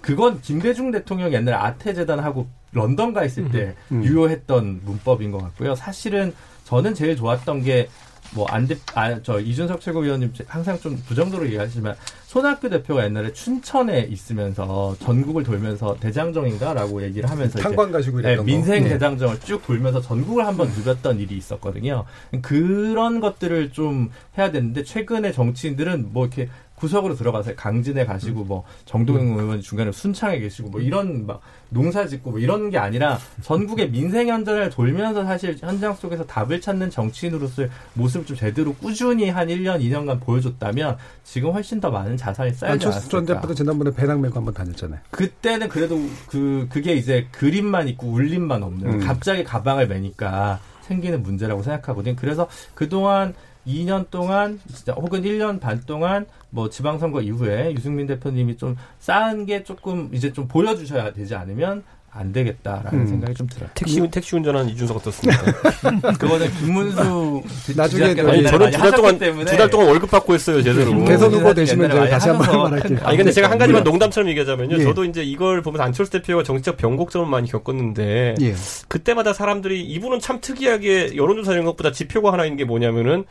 그건 김대중 대통령이 옛날에 아태재단하고 런던 가 있을 때 음, 음. 유효했던 문법인 것 같고요. 사실은 저는 제일 좋았던 게 뭐 안대 아저 이준석 최고위원님 항상 좀 부정적으로 얘기하시지만 손학규 대표가 옛날에 춘천에 있으면서 전국을 돌면서 대장정인가라고 얘기를 하면서 탄광 가지고 네, 민생 네. 대장정을 쭉 돌면서 전국을 한번 누볐던 일이 있었거든요. 그런 것들을 좀 해야 되는데 최근에 정치인들은 뭐 이렇게 구석으로 들어가서 강진에 가시고 뭐 정동영 음. 의원 중간에 순창에 계시고 뭐 이런 막 농사 짓고 뭐 이런 게 아니라 전국의 민생 현장을 돌면서 사실 현장 속에서 답을 찾는 정치인으로서의 모습을 좀 제대로 꾸준히 한 1년, 2년간 보여줬다면 지금 훨씬 더 많은 자산이 쌓이지 않았을까. 전 대표도 지난번에 배낭 메고 한번 다녔잖아요. 그때는 그래도 그 그게 이제 그림만 있고 울림만 없는 음. 갑자기 가방을 메니까 생기는 문제라고 생각하거든요. 그래서 그동안 2년 동안 진짜 혹은 1년 반 동안 뭐 지방선거 이후에 유승민 대표님이 좀 쌓은 게 조금 이제 좀 보여주셔야 되지 않으면 안 되겠다라는 음. 생각이 좀 들어요. 택시 택시 운전하는 이준석 어떻습니까? [LAUGHS] 그거는 김문수 나중에 아니 저는 두 달 동안 두 달 동안 월급 받고 했어요 제대로. 대선 후보 되시면 제가 다시 한 번 말할게요. 아니 근데 제가 한 가지만 농담처럼 얘기하자면요. 예. 저도 이제 이걸 보면서 안철수 대표가 정치적 변곡점을 많이 겪었는데 예. 그때마다 사람들이 이분은 참 특이하게 여론조사 이런 것보다 지표가 하나 있는 게 뭐냐면은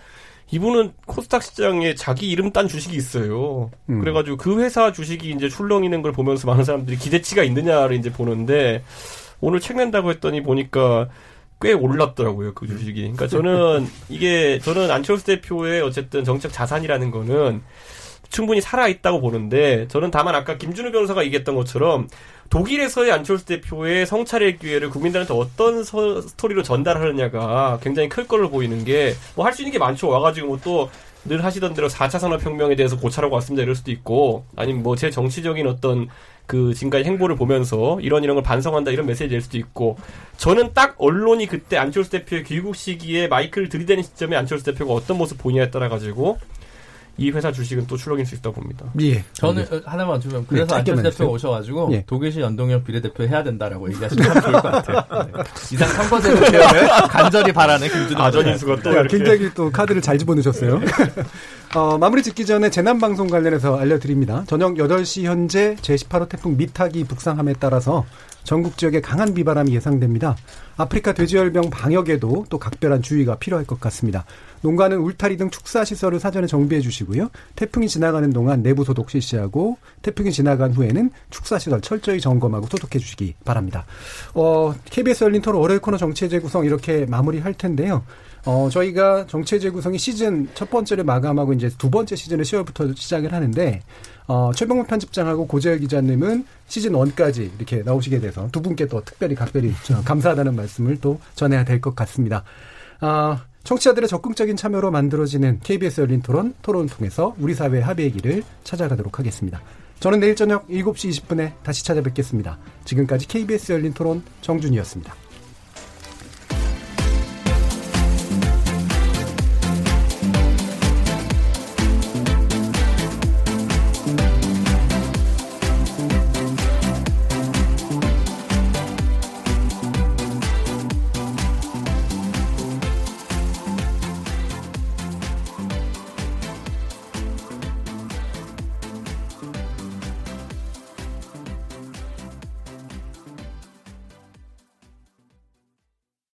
이분은 코스닥 시장에 자기 이름 딴 주식이 있어요. 음. 그래가지고 그 회사 주식이 이제 출렁이는 걸 보면서 많은 사람들이 기대치가 있느냐를 이제 보는데 오늘 책 낸다고 했더니 보니까 꽤 올랐더라고요 그 주식이. 그러니까 저는 이게 저는 안철수 대표의 어쨌든 정책 자산이라는 거는 충분히 살아 있다고 보는데 저는 다만 아까 김준우 변호사가 얘기했던 것처럼 독일에서의 안철수 대표의 성찰의 기회를 국민들한테 어떤 서, 스토리로 전달하느냐가 굉장히 클 걸로 보이는 게 뭐 할 수 있는 게 많죠. 와가지고 뭐 또 늘 하시던 대로 4차 산업혁명에 대해서 고찰하고 왔습니다. 이럴 수도 있고 아니면 뭐 제 정치적인 어떤 그 지금까지 행보를 보면서 이런 이런 걸 반성한다 이런 메시지 낼 수도 있고 저는 딱 언론이 그때 안철수 대표의 귀국 시기에 마이크를 들이대는 시점에 안철수 대표가 어떤 모습 보이냐에 따라 가지고 이 회사 주식은 또 추락일 수 있다고 봅니다. 예. 저는 네. 하나만 주면 네, 그래서 네, 안철수 대표가 오셔가지고 예. 독일시 연동형 비례대표 해야 된다라고 얘기하시면 참 좋을 것 같아요. 네. 이상 선거제 대표를 간절히 바라는 김준호 아전인수가 또 이렇게. 굉장히 또 카드를 잘 집어넣으셨어요. [LAUGHS] 어, 마무리 짓기 전에 재난방송 관련해서 알려드립니다. 저녁 8시 현재 제18호 태풍 미탁이 북상함에 따라서 전국 지역에 강한 비바람이 예상됩니다. 아프리카 돼지열병 방역에도 또 각별한 주의가 필요할 것 같습니다. 농가는 울타리 등 축사 시설을 사전에 정비해 주시고요. 태풍이 지나가는 동안 내부 소독 실시하고 태풍이 지나간 후에는 축사 시설 철저히 점검하고 소독해 주시기 바랍니다. 어, KBS 열린 토론 월요일 코너 정치의 재구성 이렇게 마무리할 텐데요. 어, 저희가 정치의 재구성이 시즌 첫 번째를 마감하고 이제 두 번째 시즌을 10월부터 시작을 하는데 어, 최병문 편집장하고 고재열 기자님은 시즌 1까지 이렇게 나오시게 돼서 두 분께 또 특별히 각별히 감사하다는 말씀을 또 전해야 될 것 같습니다. 아, 청취자들의 적극적인 참여로 만들어지는 KBS 열린 토론, 토론을 통해서 우리 사회의 합의의 길을 찾아가도록 하겠습니다. 저는 내일 저녁 7시 20분에 다시 찾아뵙겠습니다. 지금까지 KBS 열린 토론 정준이었습니다.